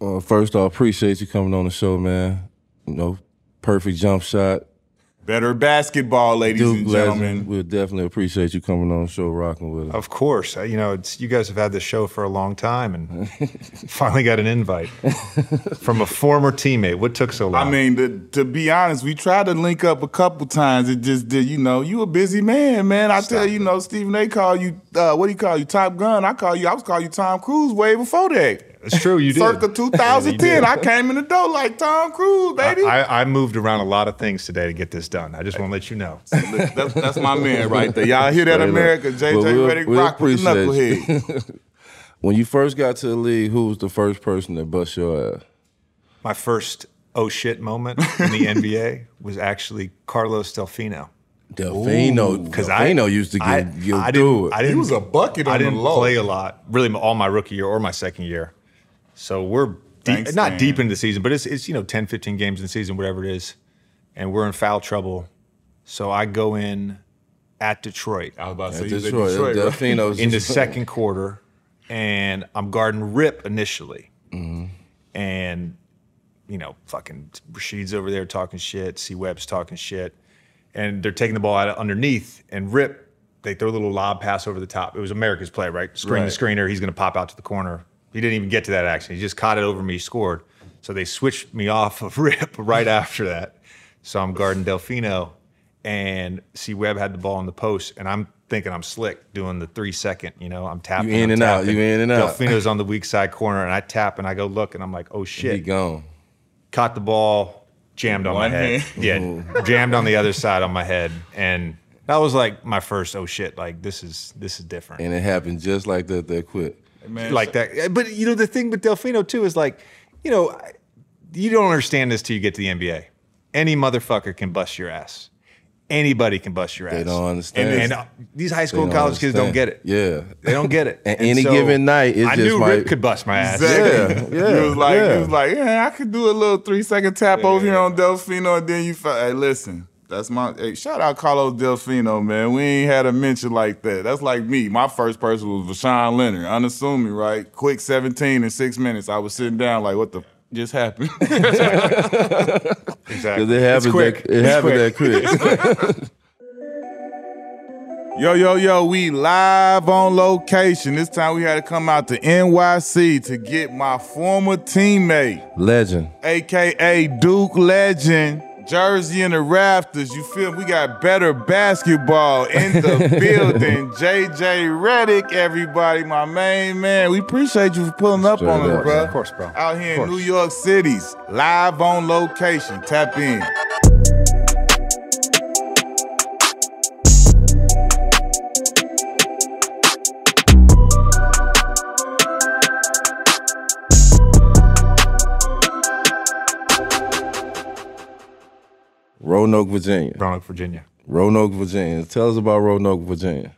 Uh, first off, appreciate you coming on the show, man. You know, perfect jump shot. Better basketball, ladies Duke and legend. gentlemen. We'll definitely appreciate you coming on the show, rocking with us. Of course, Uh, you know it's you guys have had this show for a long time, and finally got an invite from a former teammate. What took so long? I mean, to, to be honest, we tried to link up a couple times. It just did, you know, you a busy man, man. I tell you, you know, Stephen A. call you, uh, what do you call you, Top Gun? I call you, I was calling you Tom Cruise way before that. It's true. You did. Circa 2010, did. I came in the door like Tom Cruise, baby. I, I moved around a lot of things today to get this done. I just want to let you know. that's, that's my man right there. Y'all hear that, America? JJ Well, we'll- Redick we'll Rock with the knucklehead. When you first got to the league, who was the first person that bust your ass? My first oh shit moment in the NBA was actually Carlos Delfino. Delfino, because I Delfino used to get I, you I do didn't, it. I didn't, was a bucket I on the didn't low. play a lot, really, all my rookie year or my second year. So we're deep, Thanks, not man. deep into the season, but it's it's you know 10, 15 games in the season, whatever it is, and we're in foul trouble. So I go in at Detroit I was about to At say, you Detroit, Detroit, right? Delfino's in the second quarter, and I'm guarding Rip initially, mm-hmm. and you know, fucking Rasheed's over there talking shit, C Webb's talking shit, and they're taking the ball out underneath, and Rip they throw a little lob pass over the top. It was America's play, right? Screen Right. the screener, he's gonna pop out to the corner. He didn't even get to that action. He just caught it over me, scored. So they switched me off of Rip right after that. So I'm guarding Delfino, and C Webb had the ball in the post, and I'm thinking I'm slick doing the three second. You know, I'm tapping. You in I'm and out, you in and out. Delfino's on the weak side corner, and I tap and I go look, and I'm like, oh shit. He gone. Caught the ball, jammed on One my head. hand. Yeah, jammed on the other side on my head, and that was like my first oh shit! Like this is this is different And it happened just like that, that quick. Man, like that. But you know, the thing with Delfino too is like, you know, you don't understand this till you get to the NBA. Any motherfucker can bust your ass. Anybody can bust your ass. They don't understand. And, and uh, these high school and don't college kids don't get it. Yeah. They don't get it. And any given night, it I just knew might- Rip could bust my ass. Exactly. Yeah, yeah, he was like, yeah. he was like, yeah, I could do a little three second tap over here on Delfino, and then you, fi- hey, listen, that's my, hey, shout out Carlos Delfino, man. We ain't had a mention like that. That's like me. My first person was Voshon Lenard, unassuming, right? Quick 17 in six minutes. I was sitting down like, what the f- just happened? Exactly. Because it It's happened, quick. that, it It's happened quick. that quick. Yo, yo, yo, we live on location. This time we had to come out to NYC to get my former teammate, Legend. aka Duke Legend. Jersey in the rafters, you feel? We got better basketball in the building. JJ Redick, everybody, my main man. We appreciate you for pulling up Straight on us, bro. Of course, bro. Out here in. New York City's live on location. Tap in. Roanoke, Virginia. Roanoke, Virginia. Roanoke, Virginia. Tell us about Roanoke, Virginia.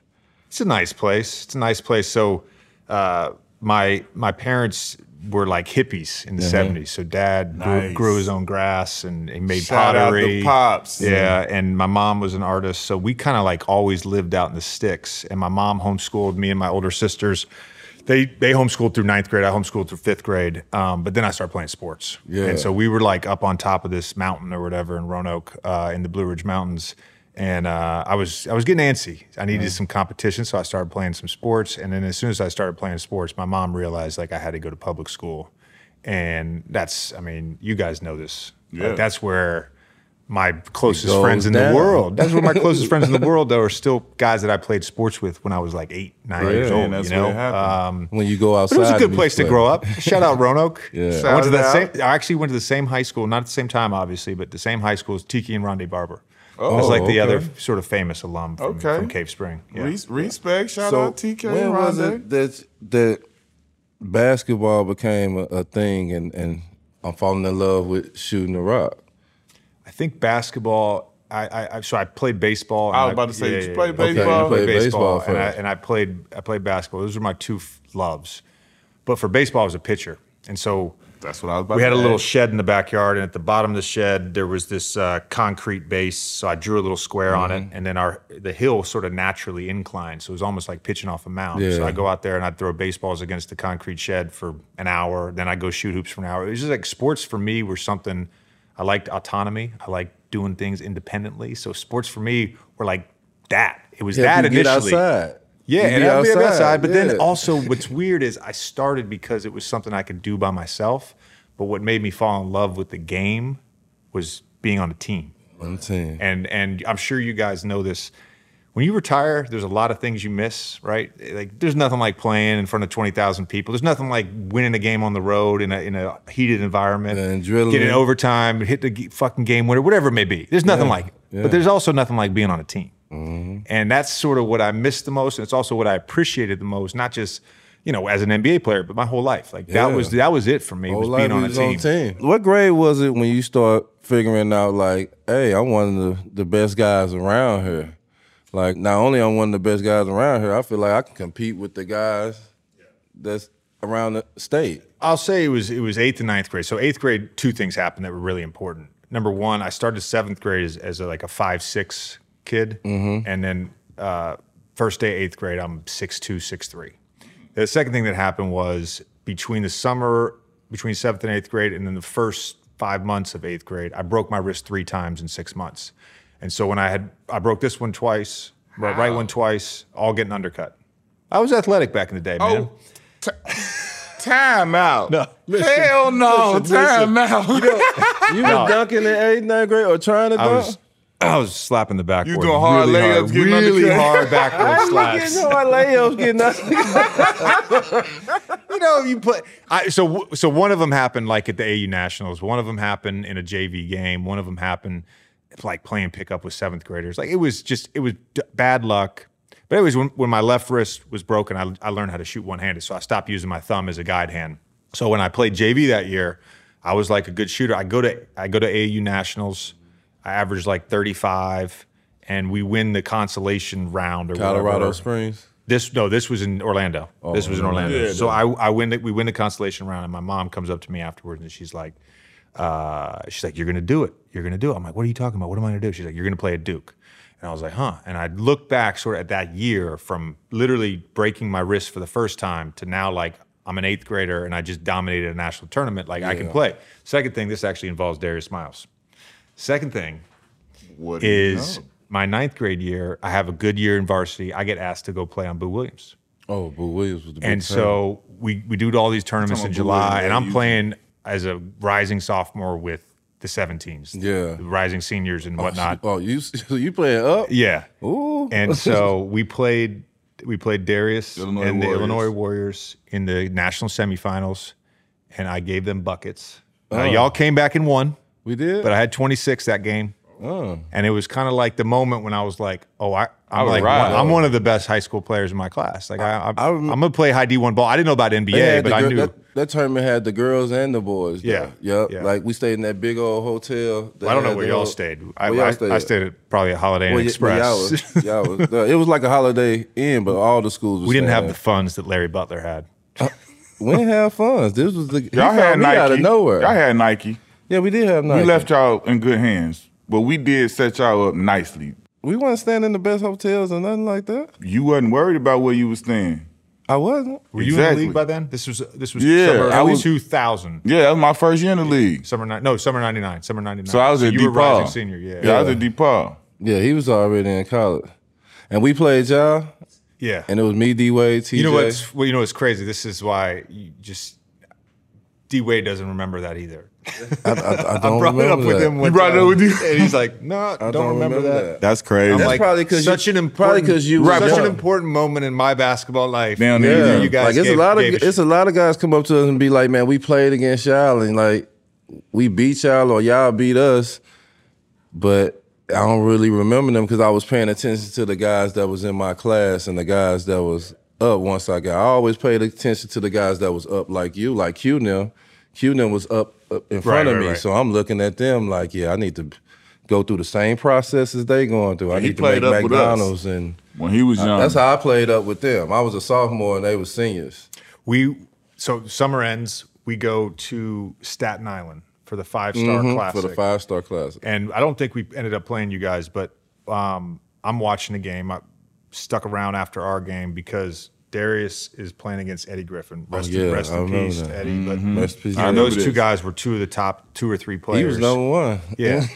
It's a nice place. It's a nice place. So, uh, my my parents were like hippies in the '70s. So, dad grew, Nice. grew his own grass and he made Shout out pottery. to Pops. Yeah, and my mom was an artist, so we kind of like always lived out in the sticks. And my mom homeschooled me and my older sisters. They they homeschooled through ninth grade. I homeschooled through fifth grade. Um, but then I started playing sports. Yeah. And so we were like up on top of this mountain or whatever in Roanoke, uh, in the Blue Ridge Mountains. And uh, I was I was getting antsy. I needed some competition, so I started playing some sports. And then as soon as I started playing sports, my mom realized like I had to go to public school. And that's I mean, you guys know this. Like, Yeah. that's where my closest friends in down. the world. That's where my closest friends in the world though are still guys that I played sports with when I was like eight, nine Right. years old. and that's you know, where it happened. um, When you go outside. but it was a good place to grow up. Shout out Roanoke. Yeah. I went to Shout the same. I actually went to the same high school, not at the same time, obviously, but the same high school as Tiki and Rondé Barber. Oh, was like the okay. other sort of famous alum from, Okay. from Cave Spring. Yeah. Res- respect. Shout So out TK. when was Rondé. it that that basketball became a, a thing and and I'm falling in love with shooting the rock? I think basketball. I, I, I so I played baseball. I was about to say, you played Okay, baseball? you played played baseball baseball, and I, and I played I played basketball. Those were my two f- loves. But for baseball, I was a pitcher, and so That's what I was about we to had a little ask. shed in the backyard, and at the bottom of the shed there was this uh, concrete base. So I drew a little square on Mm-hmm. it, and then our the hill sort of naturally inclined, so it was almost like pitching off a mound. So Yeah. I go out there and I'd throw baseballs against the concrete shed for an hour. Then I go shoot hoops for an hour. It was just like sports for me were something I liked autonomy. I liked doing things independently. So sports for me were like that. It was Yeah, that initially. outside. Yeah, and I'd be outside, outside. But then also, what's weird is I started because it was something I could do by myself. But what made me fall in love with the game was being on a team. On the team. And and I'm sure you guys know this. When you retire, there's a lot of things you miss, right? Like there's nothing like playing in front of twenty thousand people. There's nothing like winning a game on the road in a in a heated environment, And getting overtime, hit the g- fucking game winner, whatever it may be. There's nothing like it. yeah. But there's also nothing like being on a team. Mm-hmm. And that's sort of what I missed the most. And it's also what I appreciated the most, not just, you know, as an NBA player, but my whole life. Like Yeah. that was that was it for me, was being on a team. team. What grade was it when you start figuring out like, hey, I'm one of the, the best guys around here? Like, not only I'm one of the best guys around here, I feel like I can compete with the guys that's around the state. I'll say it was it was eighth and ninth grade. So eighth grade, two things happened that were really important. Number one, I started seventh grade as, as a, like a five six kid, Mm-hmm. and then uh, first day eighth grade, I'm six two six three. The second thing that happened was between the summer between seventh and eighth grade, and then the first five months of eighth grade, I broke my wrist three times in six months. And so when I had I broke this one twice, right right one twice, all getting undercut. I was athletic back in the day, man. Oh, t- time out. No, Hell no. listen, time out. You was dunking in eighth, ninth grade or trying to I dunk? was I was slapping the backboard. doing hard really layups, hard, getting really undercut. hard backboard I slaps. getting hard layups, getting nothing. you know, you play. I, so so one of them happened like at the AU Nationals. One of them happened in a JV game. One of them happened like playing pickup with seventh graders. Like it was just it was d- bad luck. But anyways, when, when my left wrist was broken, I, I learned how to shoot one handed. So I stopped using my thumb as a guide hand. So when I played JV that year, I was like a good shooter. I go to I go to AU Nationals. I averaged like 35, and we win the consolation round or Colorado whatever. Springs. This no, this was in Orlando. Oh, this was in Orlando. Yeah, so I I win the, we win the consolation round, and my mom comes up to me afterwards, and she's like, uh, she's like, "You're gonna do it. You're gonna do it." I'm like, "What are you talking about? What am I gonna do?" She's like, "You're gonna play at Duke." And I was like, "Huh?" And I look back sort of at that year from literally breaking my wrist for the first time to now like I'm an eighth grader and I just dominated a national tournament. Like I can play. Second thing, this actually involves Darius Miles. Second thing, What you is know? my ninth grade year. I have a good year in varsity. I get asked to go play on Boo Williams, Oh, Boo Williams was the big and fan. so we we do all these tournaments in Williams, July, and I'm you- playing as a rising sophomore with the 17s, Yeah. the rising seniors and oh, whatnot. Oh, you so you playing up? Yeah, Ooh. and so we played we played Darius Illinois and the Illinois Warriors in the national semifinals, and I gave them buckets. Now, Oh. y'all came back and won. we did. but I had 26 that game. Oh. And it was kind of like the moment when I was like, "Oh, I, I'm like, one, I'm one of the best high school players in my class. Like, I, I, I rem- I'm gonna play high D1 ball. I didn't know about NBA, but the I knew. that, that tournament had the girls and the boys. Yeah. Yep. yeah. Like we stayed in that big old hotel. that I don't know where y'all whole- stayed. I, Where y'all I, stayed I at? stayed at probably a Holiday Inn Well, Express. well, y'all was, y'all was it was like a holiday inn, but all the schools. Was we didn't have staying the funds that Larry Butler had. there. We didn't have funds. This was the Y'all had Nike. out of nowhere. Y'all had Nike. yeah, we did have Nike. We left y'all in good hands, but we did set y'all up nicely. We weren't staying in the best hotels or nothing like that. You wasn't worried about where you was staying. I wasn't. Were you in the league by then? This was this was Yeah, summer I early was- 2000. Yeah, that was my first year in the league. Summer ni- no summer 99. Summer 99. So I was at you were rising senior. Yeah. Yeah, I was at DePaul. Yeah, he was already in college, and we played y'all, Yeah. and it was me, D Wade, TJ. You know what's well, you know what's crazy? This is why you just D Wade doesn't remember that either. I, I, I I don't brought it remember up with that. him. You brought it up with you? and he's like, "No, I don't, remember, that." That's crazy. I'm That's like, probably 'cause such an probably important, 'cause you was such an important moment in my basketball life. Down there. Yeah, you guys like it's gave- a lot of gave it's a lot of guys come up to us and be like, "Man, we played against y'all and like we beat y'all or y'all beat us," but I don't really remember them because I was paying attention to the guys that was in my class and the guys that was up once I got. I always paid attention to the guys that was up like you, like Q now. Q now was up, up in front Right, of right, me, right. so I'm looking at them like, yeah, I need to go through the same process as they going through. I he need to played make up. McDonald's and. when he was young. That's how I played up with them. I was a sophomore and they were seniors. we so summer ends we go to Staten Island for the five star classic. Mm-hmm, for the five star classic. And I don't think we ended up playing you guys, but um, I'm watching the game. I stuck around after our game because Darius is playing against Eddie Griffin. Rest, Oh, yeah, rest in peace, that. to Eddie. Mm-hmm. But Rest in peace. I those two guys were two of the top two or three players. he was number one. Yeah.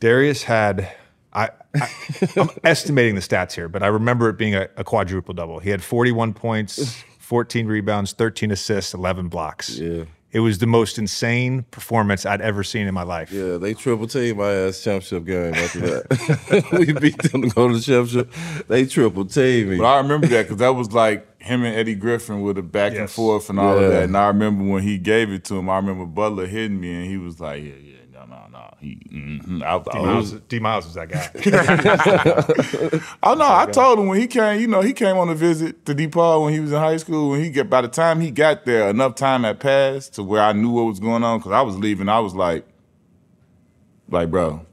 Darius had, I, I, I'm estimating the stats here, but I remember it being a, a quadruple double. He had 41 points, 14 rebounds, 13 assists, 11 blocks. Yeah. It was the most insane performance I'd ever seen in my life. Yeah, they triple team my ass championship game after that. we beat them to go to the championship. They triple team me. But I remember that because that was like him and Eddie Griffin with a back and forth and all Yeah. of that. And I remember when he gave it to him, I remember Butler hitting me and he was like, yeah, yeah, no, no, no. He, mm-hmm. I, D I Miles, was, D Miles was that guy. oh no, I told him when he came, you know, he came on a visit to DePaul when he was in high school. When he get by the time he got there, enough time had passed to where I knew what was going on because I was leaving. I was like, like, bro,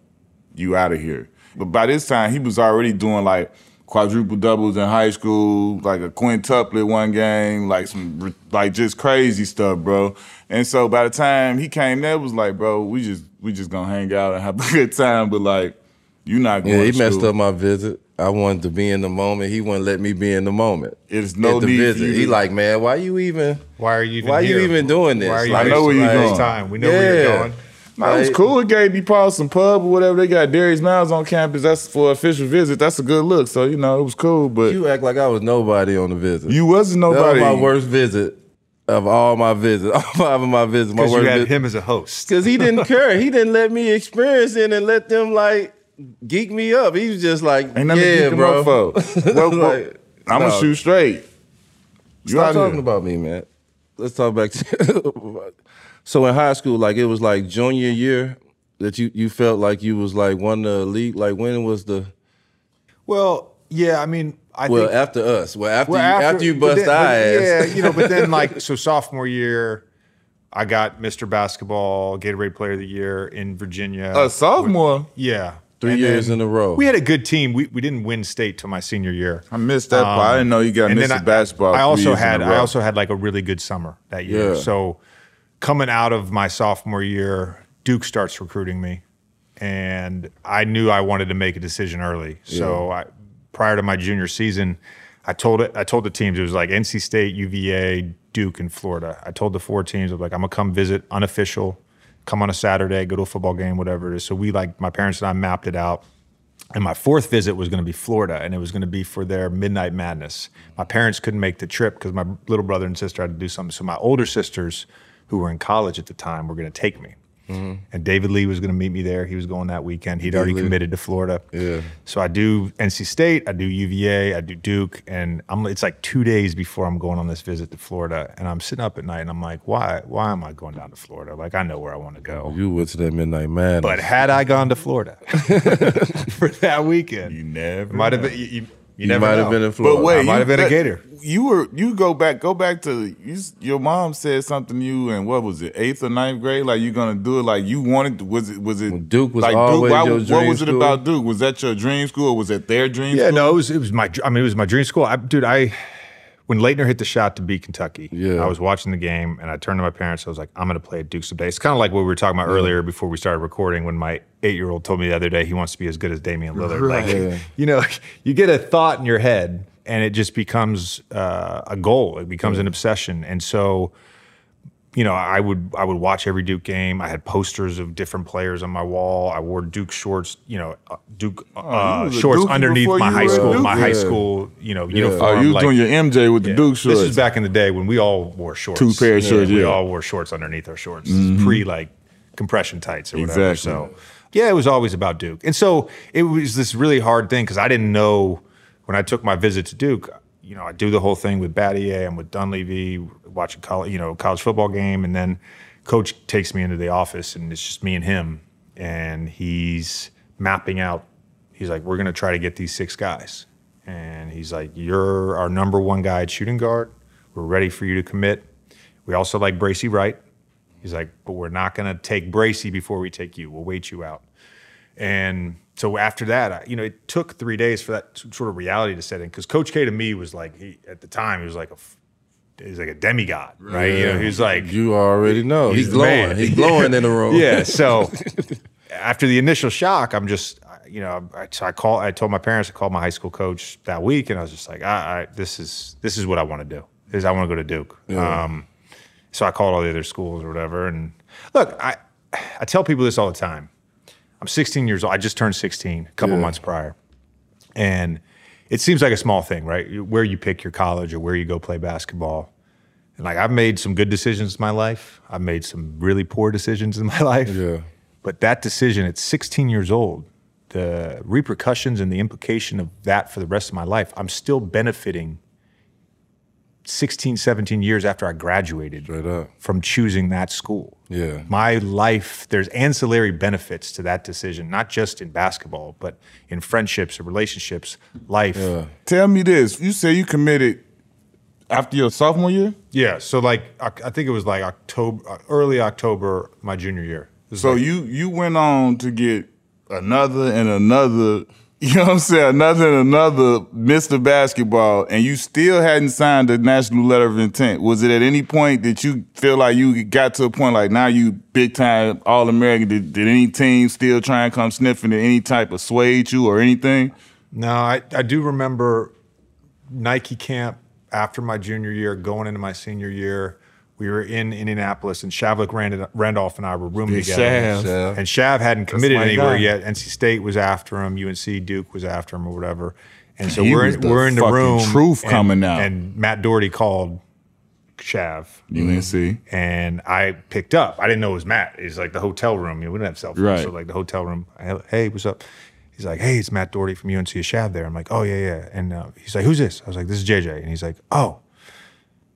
you out of here. But by this time, he was already doing like quadruple doubles in high school, like a quintuplet one game, like some like just crazy stuff, bro. And so by the time he came there, it was like, bro, we just we just gonna hang out and have a good time, but like, you not going. To Yeah, he to messed school. up my visit. I wanted to be in the moment. He wouldn't let me be in the moment. It's no the need visit. He like, man, why you even? Why are you even Why here? you even doing this? Why are you Like, I know where you wasting going. Time. We know where you're going. Nah, it was cool. It gave DePaul some pub or whatever. They got Darius Miles on campus. That's for official visit. That's a good look. So you know it was cool. But you, You act like I was nobody on the visit. You wasn't nobody. that nobody. was my worst visit of all my visits. All five of my visits. My worst you had visit. him as a host. Because he didn't care. He didn't let me experience it and let them like geek me up. He was just like, Ain't nothing to yeah, geek him bro. Well, well, Like, I'm gonna no. shoot straight. You Stop talking here. about me, man. Let's talk back to. So in high school, like it was like junior year that you you felt like you was like one of the elite. Like when was the Well, yeah, I mean, I well think after us? Well after Well, you after, you bust then- our but ass. Yeah, you know, but then like so sophomore year, I got Mr. Basketball, Gatorade Player of the Year in Virginia. A sophomore. yeah. Three And years in a row. We had a good team. We, we didn't win state till my senior year. I missed that part. I didn't know you got Um, And Mr. I- Basketball. I three also years in had a I row. also had like a really good summer that year. Yeah. So coming out of my sophomore year, Duke starts recruiting me, and I knew I wanted to make a decision early. So I, prior to my junior season, I told it. I told the teams it was like NC State, UVA, Duke, and Florida. I told the four teams, I'm like, I'm gonna come visit unofficial, come on a Saturday, go to a football game, whatever it is. So we like my parents and I mapped it out. And my fourth visit was going to be Florida, and it was going to be for their Midnight Madness. My parents couldn't make the trip because my little brother and sister had to do something. So my older sisters, who were in college at the time, were going to take me. Mm-hmm. And David Lee was going to meet me there. He was going that weekend. He'd already Lee. committed to Florida. Yeah. So I do NC State, I do UVA, I do Duke, and I'm. It's like two days before I'm going on this visit to Florida, and I'm sitting up at night, and I'm like, why? Why am I going down to Florida? Like I know where I want to go. you went to that midnight man. But had I gone to Florida for that weekend, You never might have been. You, you, you you might know. have been in Florida. But wait, I might have been a Gator. You were you go back go back to you, your mom said something to you and what was it eighth or ninth grade like you gonna do it like you wanted was it was it Duke was like always why- your what dream was it school? about Duke was that your dream school or was it their dream Yeah, school? no, it was it was my. I mean, it was my dream school. I, dude, I when Laettner hit the shot to beat Kentucky, Yeah. I was watching the game and I turned to my parents. I was like, I'm going to play at Duke someday. It's kind of like what we were talking about earlier before we started recording. When my eight year old told me the other day he wants to be as good as Damian Lillard. Right. Like, you know, you get a thought in your head and it just becomes uh, a goal. It becomes an obsession. And so you know, I would I would watch every Duke game. I had posters of different players on my wall. I wore Duke shorts, you know, uh, Duke uh, Oh, was a shorts Dookie underneath my high school, Duke? my high school, you know, uniform. Oh, you like- doing your MJ with the. Duke shorts. This is back in the day when we all wore shorts. Two pair of shorts, We yeah. Mm-hmm. all wore shorts underneath our shorts. Pre like compression tights or whatever. Exactly. So yeah, it was always about Duke. And so it was this really hard thing because I didn't know when I took my visit to Duke, you know, I do the whole thing with Battier, I'm with Dunleavy, watching college, you know, college football game, and then coach takes me into the office and it's just me and him. And he's mapping out, he's like, We're gonna try to get these six guys. And he's like, You're our number one guy at shooting guard. We're ready for you to commit. We also like Bracy Wright. He's like, but we're not going to take Bracy before we take you. We'll wait you out. And so after that, I, you know, it took three days for that sort of reality to set in because Coach K to me was like, he, at the time, he was like a he's like a demigod, right? You know, he's like You already know. He's, the glowing. He's glowing in the room. yeah. So after the initial shock, I'm just, you know, I, so I call. I told my parents. I called my high school coach that week, and I was just like, I, I this is this is what I want to do. Is I want to go to Duke. Um, so I called all the other schools or whatever. And look, I I tell people this all the time. I'm 16 years old. I just turned 16 a couple Yeah. months prior, and it seems like a small thing, right? Where you pick your college or where you go play basketball. And like I've made some good decisions in my life. I've made some really poor decisions in my life. Yeah. But that decision at 16 years old, the repercussions and the implication of that for the rest of my life, I'm still benefiting 16, 17 years after I graduated up. from choosing that school. Yeah. My life, there's ancillary benefits to that decision, not just in basketball, but in friendships or relationships, life. Yeah. Tell me this. You say you committed after your sophomore year? Yeah, so like I I think it was like October, uh, early October, my junior year. So like- you you went on to get another and another, you know what I'm saying, another and another Mr. Basketball, and you still hadn't signed the national letter of intent. Was it at any point that you feel like you got to a point like now you big time All American? Did, did any team still try and come sniffing at any type of swayed you or anything? No, I, I do remember Nike camp after my junior year, going into my senior year. We were in Indianapolis, and Shavlik Rand- Randolph and I were rooming Big together. Shav. Shav. And Shav hadn't committed anywhere guy. yet. NC State was after him. UNC Duke was after him, or whatever. And so He we're was in, the we're in the room. truth and- coming out. And Matt Doherty called Shav. UNC. and I picked up. I didn't know it was Matt. He's like the hotel room. You know, we didn't have cell phones, Right. so like the hotel room. I- Hey, what's up? He's like, hey, it's Matt Doherty from UNC. Is Shav there? I'm like, oh yeah, yeah. And uh, he's like, who's this? I was like, this is JJ. And he's like, oh.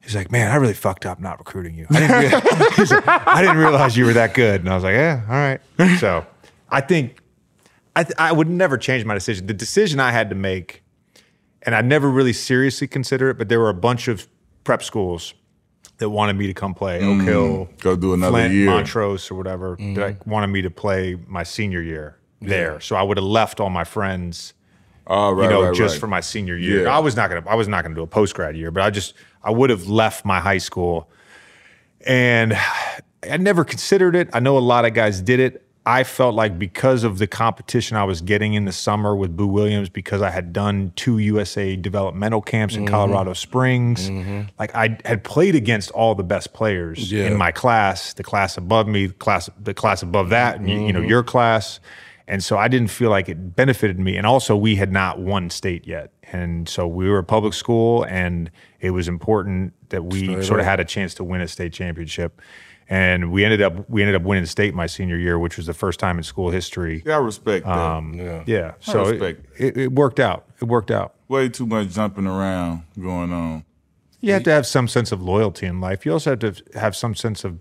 He's like, man, I really fucked up not recruiting you. I didn't, rea- like, I didn't realize you were that good. And I was like, yeah, all right. So I think I, th- I would never change my decision. The decision I had to make, and I never really seriously considered it, but there were a bunch of prep schools that wanted me to come play Oak mm. Hill, Go do another Flint, year. Montrose, or whatever. Mm. That wanted me to play my senior year there. So I would have left all my friends Oh, right, you know, right, just right. for my senior year. Yeah. I was not gonna I was not gonna do a post grad year, but I just I would have left my high school. And I never considered it. I know a lot of guys did it. I felt like because of the competition I was getting in the summer with Boo Williams, because I had done two USA developmental camps in mm-hmm. Colorado Springs, mm-hmm. like I had played against all the best players Yeah. in my class, the class above me, the class the class above that, and you, you know mm-hmm. your class. And so I didn't feel like it benefited me. And also, we had not won state yet. And so we were a public school, and it was important that we Straight sort of had a chance to win a state championship. And we ended up we ended up winning state my senior year, which was the first time in school history. Yeah, I respect that. Um, Yeah. Yeah, so it, it, it worked out. It worked out. Way too much jumping around going on. You have to have some sense of loyalty in life. You also have to have some sense of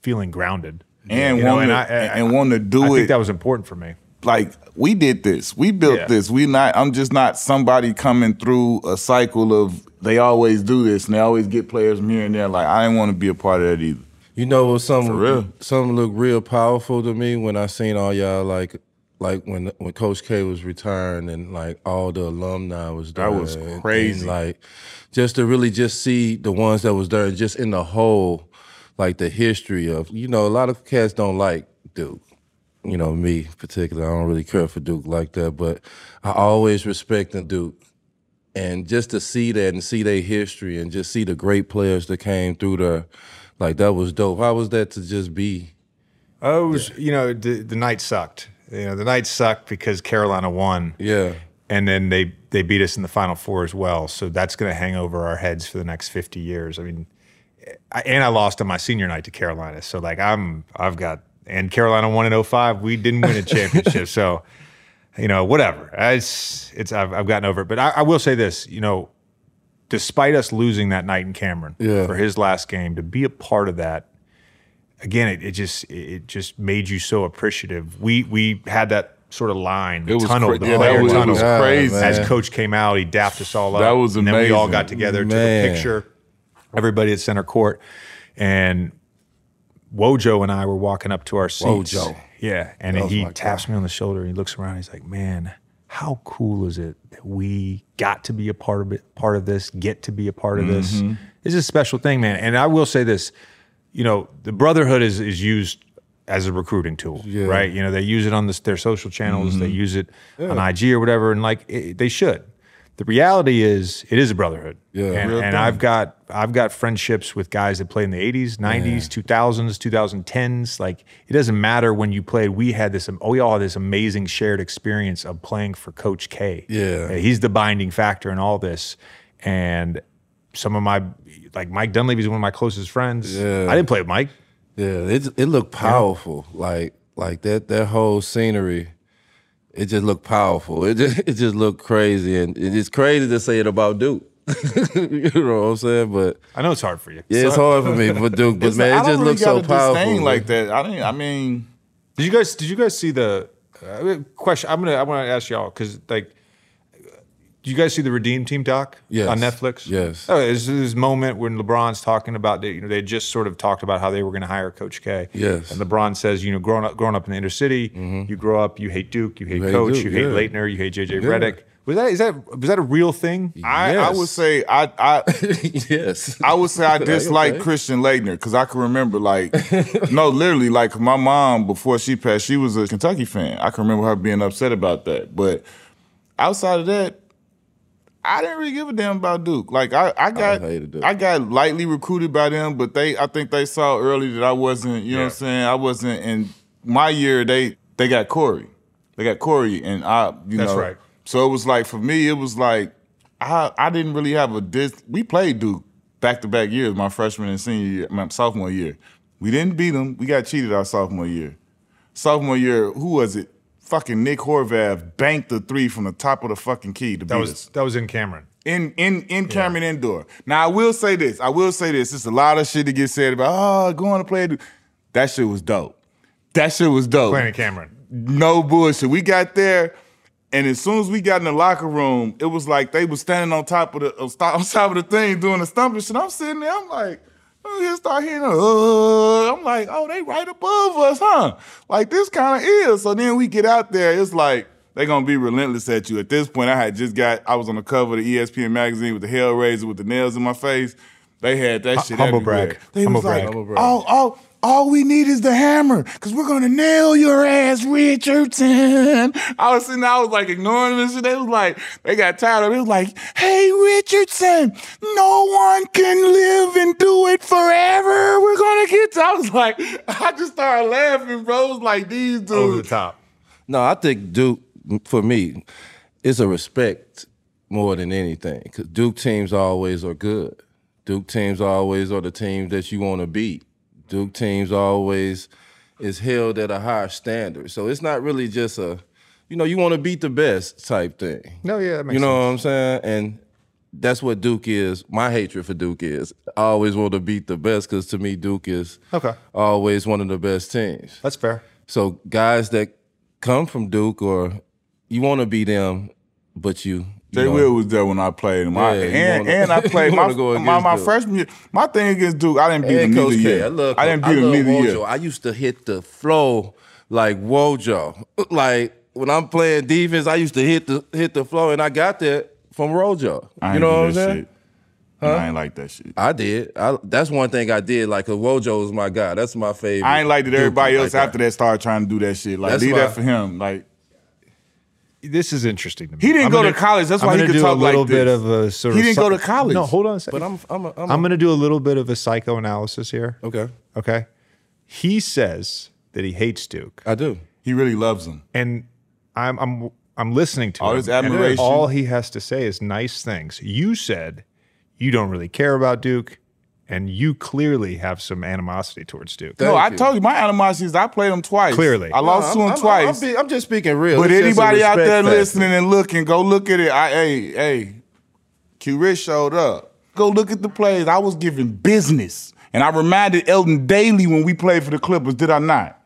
feeling grounded. And You know, want to I- I- and want to do I it I think that was important for me. like we did this. We built Yeah. this. We not. I'm just not somebody coming through a cycle of they always do this and they always get players from here and there. Like I didn't want to be a part of that either. You know what? Something For real. something looked real powerful to me when I seen all y'all like like when when Coach K was retiring and like all the alumni was there. That was and- and, crazy. like just to really just see the ones that was there, just in the whole, like the history of you know a lot of cats don't like Duke. You know me particularly, I don't really care for Duke like that, but I always respected Duke. And just to see that and see their history and just see the great players that came through there, like that was dope. How was that to just be? Oh, it was, you know, the, the night sucked. You know, the night sucked because Carolina won. Yeah, And then they, they beat us in the Final Four as well. So that's going to hang over our heads for the next 50 years. I mean, I, and I lost on my senior night to Carolina. So, like, I'm, I've got, and Carolina won in 05. We didn't win a championship. so, you know, whatever. It's, it's, I've, I've gotten over it. But I, I will say this, you know, despite us losing that night in Cameron Yeah. for his last game, to be a part of that, again, it, it just it just made you so appreciative. We we had that sort of line, the It was tunnel, cra- the yeah, player that was, it tunnel. was crazy. As coach came out, he dapped us all up. That was And then we all got together, took a picture. Everybody at center court, and Wojo and I were walking up to our seats. Wojo. yeah, and he taps me on the shoulder. and He looks around. He's like, "Man, how cool is it that we got to be a part of it, part of this, get to be a part of this? It's a special thing, man. And I will say this, you know, the brotherhood is is used as a recruiting tool, Yeah. right? You know, they use it on this, their social channels, they use it on IG or whatever, and like it, they should. The reality is, it is a brotherhood, Yeah. and, and. I've got I've got friendships with guys that played in the '80s, '90s, 2000s, 2010s. Like it doesn't matter when you played. We had this. Oh, we all had this amazing shared experience of playing for Coach K. Yeah. he's the binding factor in all this, and some of my like Mike Dunleavy is one of my closest friends. Yeah. I didn't play with Mike. Yeah, it it looked powerful. Like like that that whole scenery, it just looked powerful. It just it just looked crazy, and it's crazy to say it about Duke. you know what I'm saying? But I know it's hard for you. yeah, it's hard for me. But Duke, but man, like, it just really looks so powerful. man. like that. I didn't. I mean, Did you guys? Did you guys see the uh, question? I'm gonna. I want to ask y'all because like, do you guys see the Redeem Team doc Yes. on Netflix? Yes. Oh, there's this moment when LeBron's talking about the, you know they just sort of talked about how they were going to hire Coach K. Yes. And LeBron says, you know, growing up, growing up in the inner city, mm-hmm. you grow up, you hate Duke, you hate hate Coach, Duke, you hate yeah. Laettner, you hate JJ Redick. Was that is that was that a real thing? I, I would say I I yes, I would say I dislike okay. Christian Laettner because I can remember like no, literally like my mom before she passed, she was a Kentucky fan. I can remember her being upset about that. But outside of that, I didn't really give a damn about Duke. Like I, I got hated Duke. I got lightly recruited by them, but they I think they saw early that I wasn't, you know Yeah. what I'm saying? I wasn't in my year they they got Corey. They got Corey and I you That's know right. so it was like for me, it was like I I didn't really have a dis. We played Duke back to back years, my freshman and senior year, my sophomore year. We didn't beat them. We got cheated our sophomore year. Sophomore year, who was it? Fucking Nick Horvath banked the three from the top of the fucking key to That beat was us that was in Cameron. in in in Cameron Indoor. Now I will say this. I will say this. It's a lot of shit to get said about. Oh, going to play. That shit was dope. That shit was dope Playing in Cameron. no bullshit. We got there, and as soon as we got in the locker room, it was like they was standing on top of the on top of the thing doing the stumping shit. I'm sitting there, I'm like, oh, here start hearing, uh, I'm like, oh, they right above us, huh? Like this kind of is. So then we get out there, it's like they gonna be relentless at you. At this point, I had just got, I was on the cover of the ESPN magazine with the Hellraiser with the nails in my face. They had that shit humble everywhere. brag. They Humble was like, brag. Humble brag. all, all, all we need is the hammer, cause we're gonna nail your ass, Richardson. I was sitting, there, I was like ignoring them and shit. They was like, they got tired of it. It was like, hey Richardson, no one can live and do it forever. We're gonna get. To, I was like, I just started laughing, bro. It was like these dudes. Over the top. No, I think Duke, for me, is a respect more than anything. Because Duke teams always are good. Duke teams always are the teams that you want to beat. Duke teams always is held at a higher standard. So it's not really just a, you know, you want to beat the best type thing. No, yeah, that makes You know what I'm saying? And that's what Duke is. My hatred for Duke is. I always want to beat the best because to me, Duke is Okay. always one of the best teams. That's fair. So guys that come from Duke or you want to be them, but you Jay know, Will was there when I played him. Yeah, you and, wanna- and I played my, my, my Duke. freshman year. My thing against Duke, I didn't beat him and neither Coach K. year. I love. I didn't I beat him love neither Wojo. year. I used to hit the flow like Wojo. Like when I'm playing defense, I used to hit the hit the flow, and I got that from Rojo. You know what I'm saying? shit. I ain't like that shit. I did. I, that's one thing I did. Like, cause Wojo was my guy. That's my favorite. I ain't like that everybody like else after that started trying to do that shit. Like That's leave why- that for him. Like This is interesting to me. He didn't I'm go gonna- to college. That's I'm why he gonna could do talk a like little bit this. of a sort of. He didn't psy- go to college. No, hold on a second. But I'm, I'm, a, I'm, I'm going to do a little bit of a psychoanalysis here. okay. Okay. He says that he hates Duke, I do. he really loves him. and I'm I'm I'm listening to All him, his and admiration. all he has to say is nice things. You said you don't really care about Duke, and you clearly have some animosity towards Duke. no, I you. told you my animosity is I played him twice. Clearly. I lost No, to him I'm, I'm, twice. I'm, be- I'm just speaking real. but It's anybody out there factor. listening and looking, go look at it. I, hey, hey, Q Rich showed up. Go look at the plays. I was giving business. And I reminded Elton Daly when we played for the Clippers, did I not?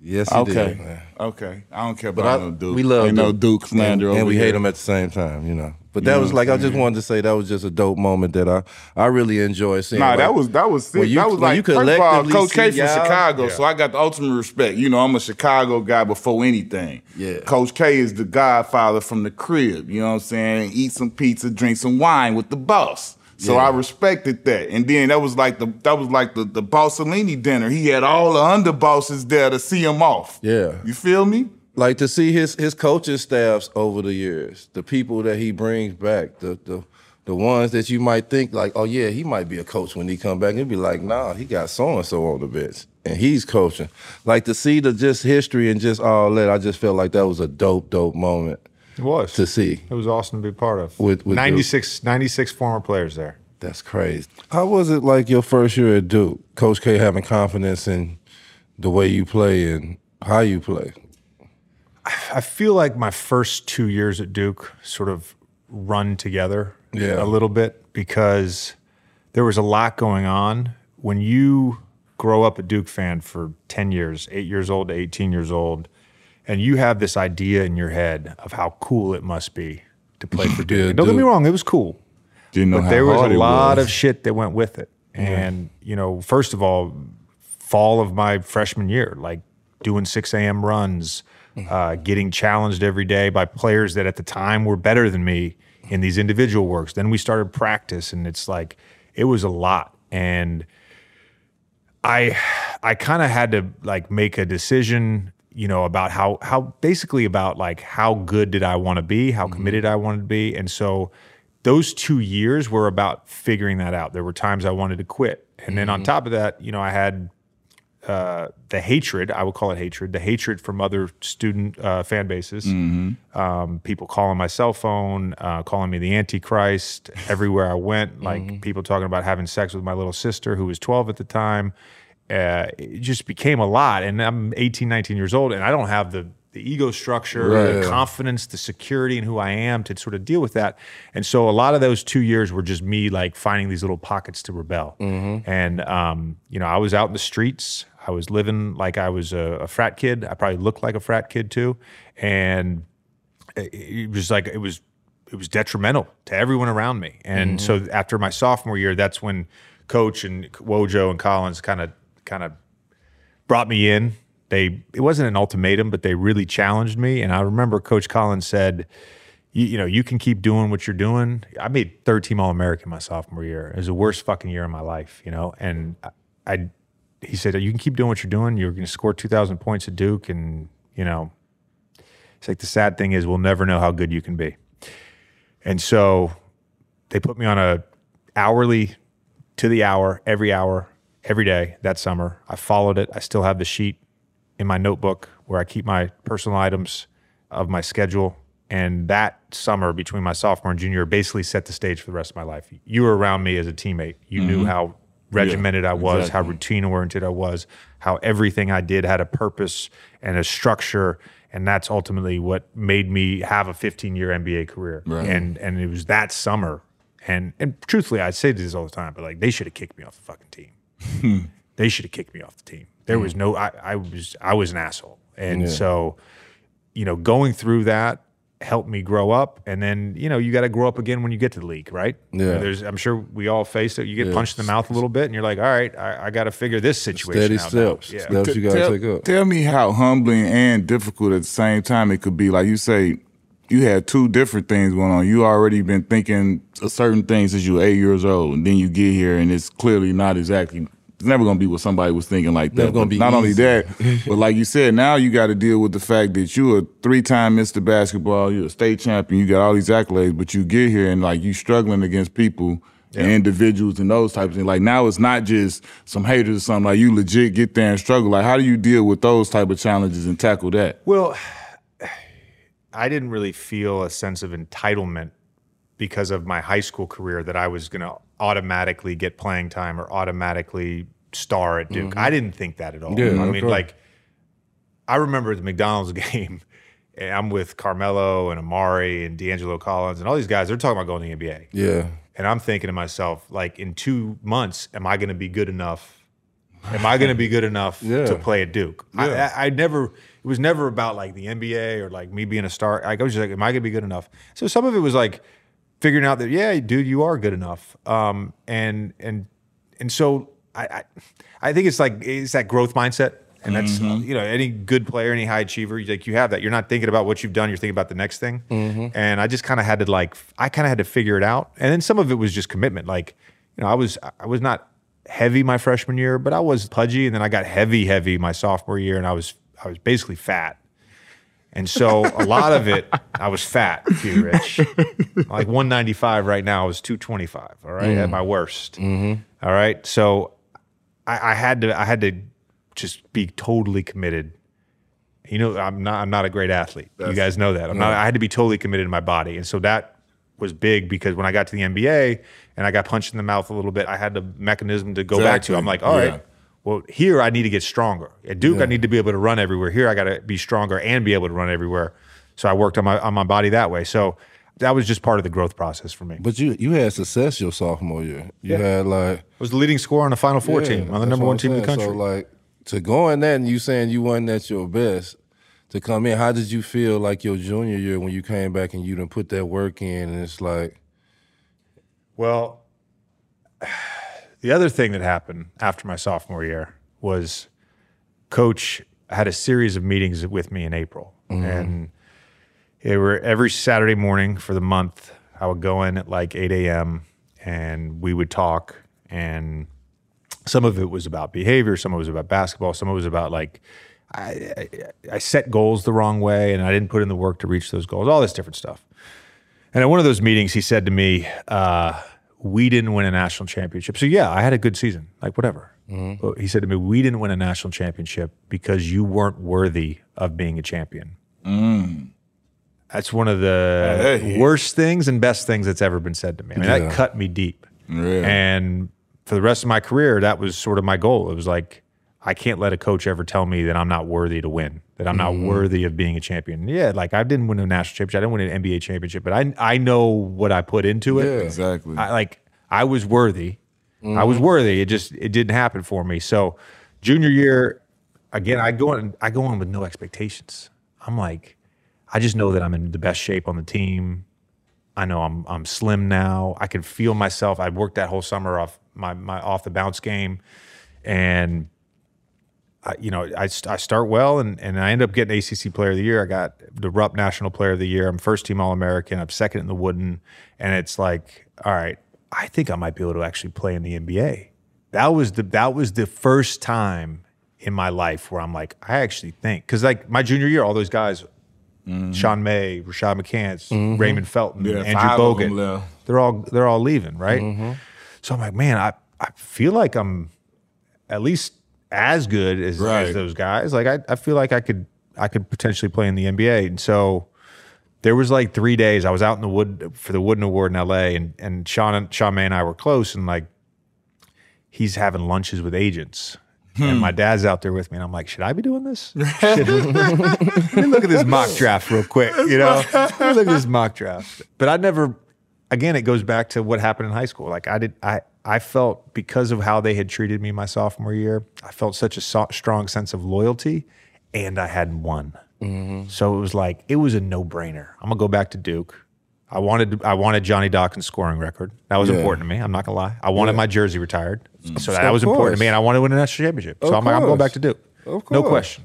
Yes, he Okay. did. Man. Okay. I don't care But about I, no Duke. we love Ain't Duke. no Duke slander and, over and we here. hate him at the same time. You know. But that know was like I'm just wanted to say that was just a dope moment that I I really enjoyed seeing. Nah, like, that was that was sick. you- that was like you first of all, collectively Coach K from Chicago, Yeah. so I got the ultimate respect. You know, I'm a Chicago guy before anything. Yeah. Coach K is the godfather from the crib. You know what I'm saying? Eat some pizza, drink some wine with the boss. So Yeah. I respected that. And then that was like the that was like the the Bossolini dinner. He had all the underbosses there to see him off. Yeah. You feel me? Like to see his his coaching staffs over the years, the people that he brings back, the the the ones that you might think like, oh yeah, he might be a coach when he come back. And be like, nah, he got so and so on the bench, and he's coaching. Like to see the just history and just all that, I just felt like that was a dope, dope moment It was. to see. It was awesome to be part of. With- with 96, 96 former players there. That's crazy. How was it like your first year at Duke? Coach K having confidence in the way you play and how you play. I feel like my first two years at Duke sort of run together Yeah. a little bit because there was a lot going on. When you grow up a Duke fan for 10 years, eight years old to 18 years old, and you have this idea in your head of how cool it must be to play for Duke. Yeah, Don't get me wrong, it was cool. Didn't know but there was a lot was. of shit that went with it. And, you know, first of all, fall of my freshman year, like doing 6 a.m. runs, uh, getting challenged every day by players that at the time were better than me in these individual works. Then we started practice, and it's like, it was a lot. And I, I kind of had to like make a decision, you know, about how, how basically about like how good did I want to be, how committed I wanted to be. And so, those two years were about figuring that out. There were times I wanted to quit. And then on top of that, you know, I had uh, the hatred, I would call it hatred, the hatred from other student uh, fan bases. Um, people calling my cell phone, uh, calling me the Antichrist everywhere I went, like people talking about having sex with my little sister who was 12 at the time. Uh, it just became a lot. And I'm 18, 19 years old, and I don't have the the ego structure, the Right. confidence, the security in who I am to sort of deal with that. And so a lot of those two years were just me like finding these little pockets to rebel. And um, you know, I was out in the streets. I was living like I was a, a frat kid. I probably looked like a frat kid too. And it, it was like it was it was detrimental to everyone around me. And mm-hmm. so after my sophomore year, that's when coach and Wojo and Collins kind of kind of brought me in. They it wasn't an ultimatum, but they really challenged me. And I remember Coach Collins said, you, you know, you can keep doing what you're doing. I made third team All American my sophomore year. It was the worst fucking year of my life, you know. And I, I he said, you can keep doing what you're doing. You're going to score 2,000 points at Duke, and you know, it's like the sad thing is we'll never know how good you can be. And so they put me on a hourly to the hour, every hour, every day that summer. I followed it. I still have the sheet in my notebook where I keep my personal items of my schedule. And that summer between my sophomore and junior basically set the stage for the rest of my life. You were around me as a teammate. You knew mm-hmm. how regimented I was, how routine oriented I was, how everything I did had a purpose and a structure. And that's ultimately what made me have a 15 year NBA career. And and it was that summer. And and truthfully, I say this all the time, but like they should have kicked me off the fucking team hmm. they should have kicked me off the team. There hmm. was no, I, I was, I was an asshole, and so, you know, going through that helped me grow up. And then, you know, you got to grow up again when you get to the league, right? Yeah. There's, I'm sure we all face it. You get punched in the mouth a little bit, and you're like, all right, I, I got to figure this situation Steady out. now." steps. Yeah. Steps you gotta tell, take up. Tell me how humbling and difficult at the same time it could be. Like you say, you had two different things going on. You already been thinking of certain things since you were eight years old, and then you get here, and it's clearly not exactly. It's never gonna be what somebody was thinking like that. Never gonna be not only that, but like you said, now you got to deal with the fact that you're a three-time Mr. Basketball, you're a state champion, you got all these accolades, but you get here and like you struggling against people and individuals and those types of things. Like now it's not just some haters or something. Like you legit get there and struggle. Like how do you deal with those type of challenges and tackle that? Well, I didn't really feel a sense of entitlement because of my high school career that I was going to automatically get playing time or automatically star at Duke. I didn't think that at all. Yeah, I mean, like, I remember the McDonald's game. And I'm with Carmelo and Amar'e and D'Angelo Collins and all these guys. They're talking about going to the NBA. Yeah. And I'm thinking to myself, like, in two months, am I going to be good enough? Am I going to be good enough Yeah. to play at Duke? I, I, I never. It was never about like the NBA or like me being a star. Like, I was just like, am I going to be good enough? So some of it was like, figuring out that yeah, dude, you are good enough. Um, and and and so I, I I think it's like it's that growth mindset. And that's mm-hmm. you know any good player, any high achiever, like you have that. You're not thinking about what you've done. You're thinking about the next thing. Mm-hmm. And I just kind of had to like, I kind of had to figure it out. And then some of it was just commitment. Like, you know, I was I was not heavy my freshman year, but I was pudgy, and then I got heavy, heavy my sophomore year, and I was I was basically fat. And so a lot of it, I was fat, too, Rich. Like 195 right now, I was 225. All right, at mm. my worst. Mm-hmm. All right, so I, I had to I had to just be totally committed. You know, I'm not I'm not a great athlete. you guys know that. I'm not. I had to be totally committed to my body, and so that was big because when I got to the NBA and I got punched in the mouth a little bit, I had the mechanism to go back to. Exactly. I'm like, all right, Yeah. well, here I need to get stronger. At Duke, I need to be able to run everywhere. Here, I got to be stronger and be able to run everywhere. So I worked on my on my body that way. So that was just part of the growth process for me. But you you had success your sophomore year. You had like was the leading scorer on the Final Four Yeah, team, on the number one team in the country. So like to go in that and you saying you weren't at your best to come in. How did you feel like your junior year when you came back and you didn't put that work in and it's like Well, the other thing that happened after my sophomore year was coach had a series of meetings with me in April. Mm-hmm. And they were every Saturday morning for the month. I would go in at like 8 a.m. and we would talk. And some of it was about behavior, some of it was about basketball, some of it was about like, I, I, I set goals the wrong way and I didn't put in the work to reach those goals, all this different stuff. And at one of those meetings, he said to me, uh, "We didn't win a national championship." So yeah, I had a good season, like whatever. But he said to me, "We didn't win a national championship because you weren't worthy of being a champion." That's one of the Hey. worst things and best things that's ever been said to me. I mean, Yeah. that cut me deep. And for the rest of my career, that was sort of my goal. It was like, I can't let a coach ever tell me that I'm not worthy to win, that I'm not mm-hmm. worthy of being a champion. Yeah, like I didn't win a national championship, I didn't win an NBA championship, but I I know what I put into it. Yeah. Exactly. I like I was worthy. I was mm-hmm. worthy. It just it didn't happen for me. So junior year, again, I go in I go in with no expectations. I'm like, I just know that I'm in the best shape on the team. I know I'm I'm slim now. I can feel myself. I worked that whole summer off my my off the bounce game, and I, you know I, I start well, and and I end up getting ACC Player of the Year. I got the Rupp National Player of the Year. I'm first team All American. I'm second in the Wooden, and it's like, all right, I think I might be able to actually play in the NBA. That was the that was the first time in my life where I'm like, I actually think because like my junior year, all those guys Sean May, Rashad McCants, Raymond Felton, Yeah, Andrew Bogut. They're all they're all leaving, right? So I'm like, man, I, I feel like I'm at least as good as, Right. as those guys. Like I, I feel like I could I could potentially play in the NBA. And so there was like three days I was out in the wood for the Wooden Award in LA and and Sean and Sean May and I were close and like he's having lunches with agents. And my hmm. dad's out there with me, and I'm like, should I be doing this? Should- Let me look at this mock draft real quick. You know, Let me look at this mock draft. But I never. Again, it goes back to what happened in high school. Like I did, I I felt because of how they had treated me my sophomore year, I felt such a so- strong sense of loyalty, and I hadn't won. Mm-hmm. So it was like it was a no brainer. I'm gonna go back to Duke. I wanted I wanted Johnny Dawkins' scoring record. That was Yeah. important to me. I'm not gonna lie. I wanted my jersey retired, Mm. so that Of was important course. to me, and I wanted to win a national championship. So Of I'm like, I'm going back to Duke. Of course. No question.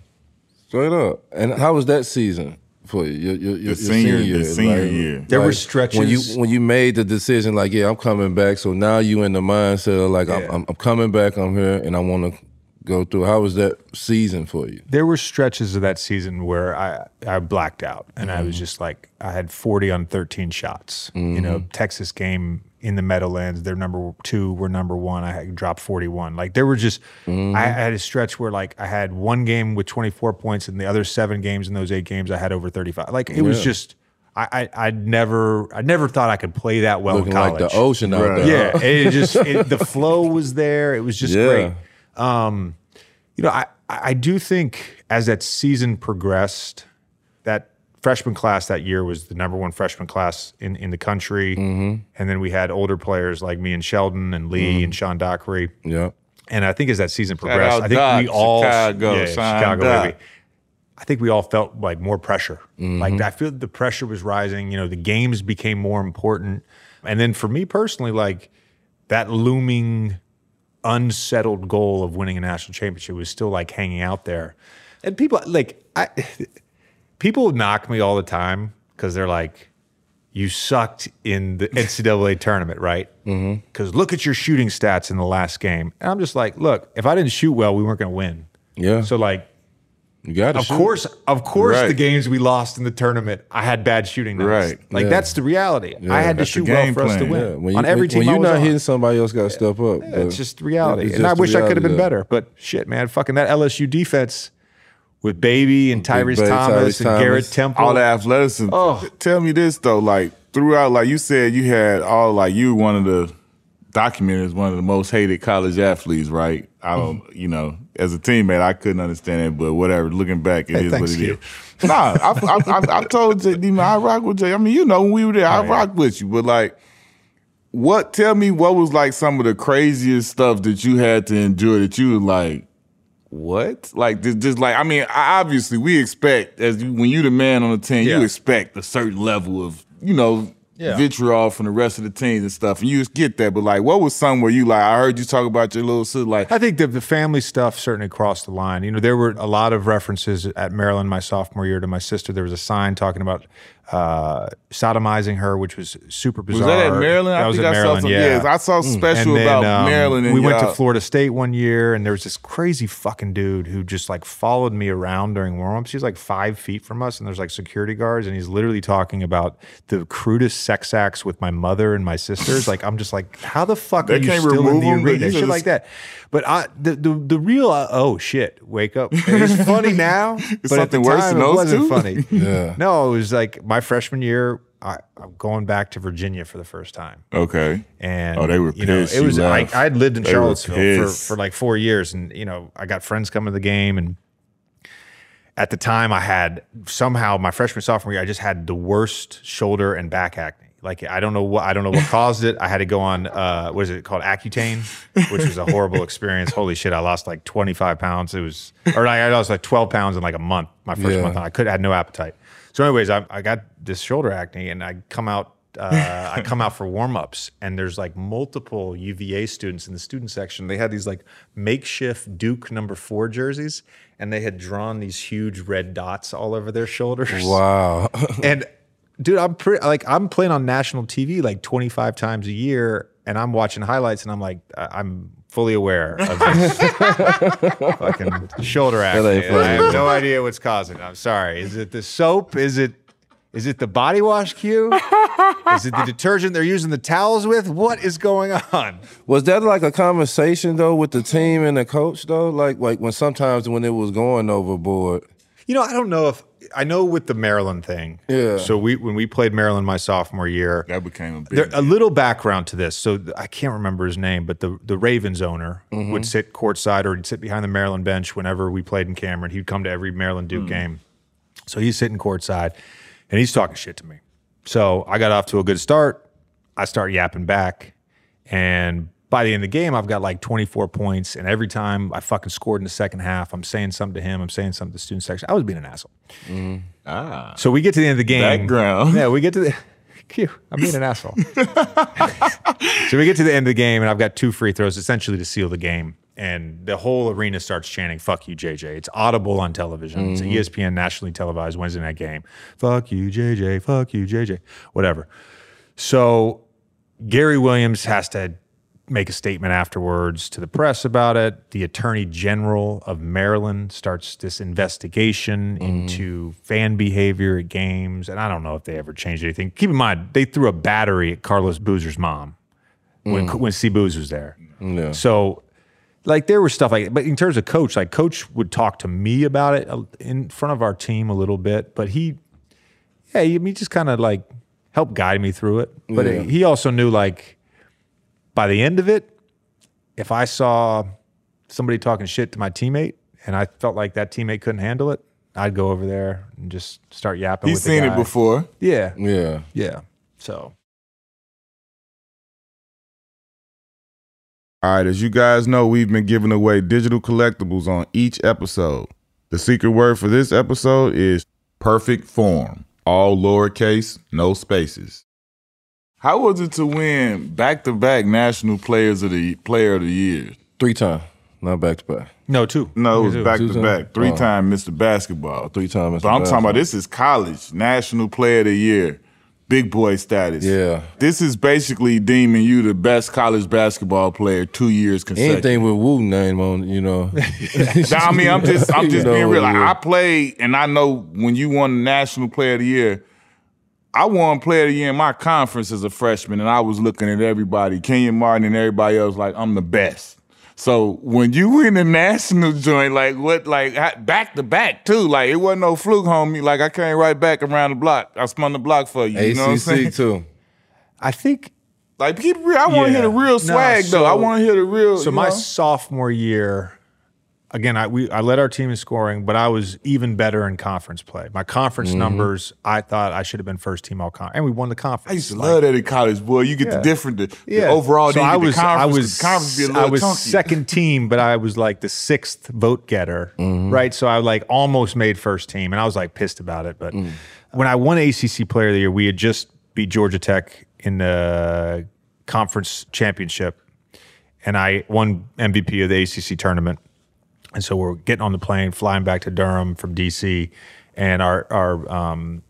straight up. And how was that season for you? Your, your, your, your senior- senior, the year? senior year. There were when you stretches- when you made the decision, like, yeah, I'm coming back. So now you in the mindset of like, Yeah. I'm, I'm, I'm coming back. I'm here, and I want to go through. How was that season for you? There were stretches of that season where I I blacked out, and I was mm. just like, I had 40 on 13 shots. You mm-hmm. know, Texas game in the Meadowlands, they're number two, we're number one. I had dropped 41. Like there were just, I had a stretch where like I had one game with 24 points, and the other seven games in those eight games, I had over 35. Like it was just, I I I'd never I never thought I could play that well Looking in college. like the ocean out Right. there. Yeah, it just it, the flow was there. It was just Yeah. great. Um, you know, I I do think as that season progressed, that freshman class that year was the number one freshman class in in the country, Mm-hmm. and then we had older players like me and Shelden and Lee and Sean Dockery. Yeah. And I think as that season progressed, I think Doc, we all Chicago, yeah, Chicago baby. I think we all felt like more pressure. Mm-hmm. Like I feel the pressure was rising. You know, the games became more important. And then for me personally, like that looming unsettled goal of winning a national championship was still like hanging out there. And people like I people knock me all the time because they're like, you sucked in the NCAA tournament, right? Mm-hmm. Because look at your shooting stats in the last game. And I'm just like, look, if I didn't shoot well, we weren't going to win. Yeah. So like, You got to of course, of course, Right. the games we lost in the tournament, I had bad shooting nights. Right. Like Yeah. that's the reality. I had to That's the shoot well for us to win Yeah, when you, on every when, team, when you're not on. hitting, somebody else got to step up. Yeah, it's just reality. it's and just I wish I could have been better, but shit, man, fucking that LSU defense with Baby and Tyrese Babe, Thomas Tyrese and Garrett Temple. all the athleticism. Oh. Tell me this though, like throughout, like you said, you had all like you were one of the documented as one of the most hated college athletes, right? I don't, Mm-hmm. you know, as a teammate, I couldn't understand it, but whatever. Looking back, it is Hey, what thanks, it kid. is. Nah, I, I, I, I told JD, man, I rock with Jay. I mean, you know, when we were there, I Oh, yeah. rock with you, but like. What? Tell me what was like some of the craziest stuff that you had to endure that you were like, what? Like just, just like I mean, obviously we expect as you, when you the man on the team, Yeah. you expect a certain level of you know Yeah. vitriol from the rest of the teams and stuff, and you just get that. But like, what was some where you like? I heard you talk about your little sister, like. I think the, the family stuff certainly crossed the line. You know, there were a lot of references at Maryland my sophomore year to my sister. There was a sign talking about uh, sodomizing her, which was super Was bizarre. that at Maryland? That I was think at I saw Maryland, some. yeah. Yes, I saw special And then, about um, Maryland. And we went to Florida State one year, and there was this crazy fucking dude who just like followed me around during warmups. He's like five feet from us, and there's like security guards, and he's literally talking about the crudest sex acts with my mother and my sisters. Like I'm just like, how the fuck They are you still in the arena? Shit just- like that. But I, the, the the real uh, oh shit, wake up. It's funny now, but at the something worse time than it wasn't two? funny. Yeah. No, it was like my freshman year. I, I'm going back to Virginia for the first time. Okay. and Oh, they were you know pissed. It was I, left. I had lived in They Charlottesville for, for like four years. And you know I got friends coming to the game. And at the time I had somehow my freshman sophomore year I just had the worst shoulder and back acne. Like I don't know what I don't know what caused it. I had to go on uh what is it called? Accutane which was a horrible experience. Holy shit I lost like 25 pounds. It was or I I lost like 12 pounds in like a month my first Yeah. month. I could had no appetite so anyways I, I got this shoulder acne and I come out uh, I come out for warm ups, and there's like multiple UVA students in the student section. They had these like makeshift Duke number four jerseys, and they had drawn these huge red dots all over their shoulders. Wow. And dude, I'm pretty like I'm playing on national TV like 25 times a year, and I'm watching highlights, and I'm like, I'm fully aware of this fucking shoulder acne. I have no idea what's causing it. I'm sorry. Is it the soap? Is it is it the body wash cue? Is it the detergent they're using the towels with? What is going on? Was that like a conversation though with the team and the coach though? Like like when sometimes when it was going overboard. You know, I don't know if I know with the Maryland thing. Yeah. So we when we played Maryland my sophomore year, That became a big. There, a little background to this. So th- I can't remember his name, but the the Ravens owner mm-hmm. would sit courtside or he'd sit behind the Maryland bench whenever we played in Cameron. He'd come to every Maryland Duke mm. game. So he's sitting courtside and he's talking shit to me. So I got off to a good start. I start yapping back. And by the end of the game, I've got like 24 points. And every time I fucking scored in the second half, I'm saying something to him. I'm saying something to the student section. I was being an asshole. ah. So we get to the end of the game. Background. Yeah, we get to the. I'm being an asshole. so we get to the end of the game, and I've got two free throws essentially to seal the game. And the whole arena starts chanting, fuck you, JJ. It's audible on television. It's an ESPN nationally televised Wednesday night game. Fuck you, JJ. Fuck you, JJ. Whatever. So Gary Williams has to make a statement afterwards to the press about it. The Attorney General of Maryland starts this investigation into fan behavior at games. And I don't know if they ever changed anything. Keep in mind, they threw a battery at Carlos Boozer's mom when, when C. Booz was there. Yeah. So, like, there was stuff like, but in terms of coach, like, coach would talk to me about it uh, in front of our team a little bit, but he, yeah, he, he just kind of like helped guide me through it. But Yeah. he also knew, like, by the end of it, if I saw somebody talking shit to my teammate and I felt like that teammate couldn't handle it, I'd go over there and just start yapping. He's with the seen it before. Yeah, Yeah. yeah. So All right, as you guys know, we've been giving away digital collectibles on each episode. The secret word for this episode is perfect form, all lowercase, no spaces. How was it to win back to back national players of the player of the year? Three times, not back to back. No, two. No, it was Two. back to Two back. Three Oh. time Mr. Basketball. Three times. But I'm talking about this is college, national player of the year, big boy status. Yeah. This is basically deeming you the best college basketball player two years consecutive. Anything with Wu name on, you know. I mean, I'm just I'm You just know, being real. Like. I played, and I know when you won the national player of the year, I won player of the year in my conference as a freshman, and I was looking at everybody, Kenyon Martin and everybody else, like I'm the best. So when you win the national joint, like what, like back to back too, like it wasn't no fluke, homie. Like I came right back around the block. I spun the block for you. You know what I'm saying? ACC too. I think Like keep real. I want to Yeah. hear the real No, swag though. I want to hear the real. So you my know? sophomore year, again, I we I led our team in scoring, but I was even better in conference play. My conference Mm-hmm. numbers, I thought I should have been first team all conference, and we won the conference. I used to Like, love that in college, boy. You get Yeah. the different, the, the Yeah. overall. So I was, the I was, the conference I was second team, but I was like the sixth vote getter, Mm-hmm. right? So I like almost made first team, and I was like pissed about it. But Mm. when I won ACC Player of the Year, we had just beat Georgia Tech in the conference championship, and I won MVP of the ACC tournament. And so we're getting on the plane, flying back to Durham from DC, and our our um,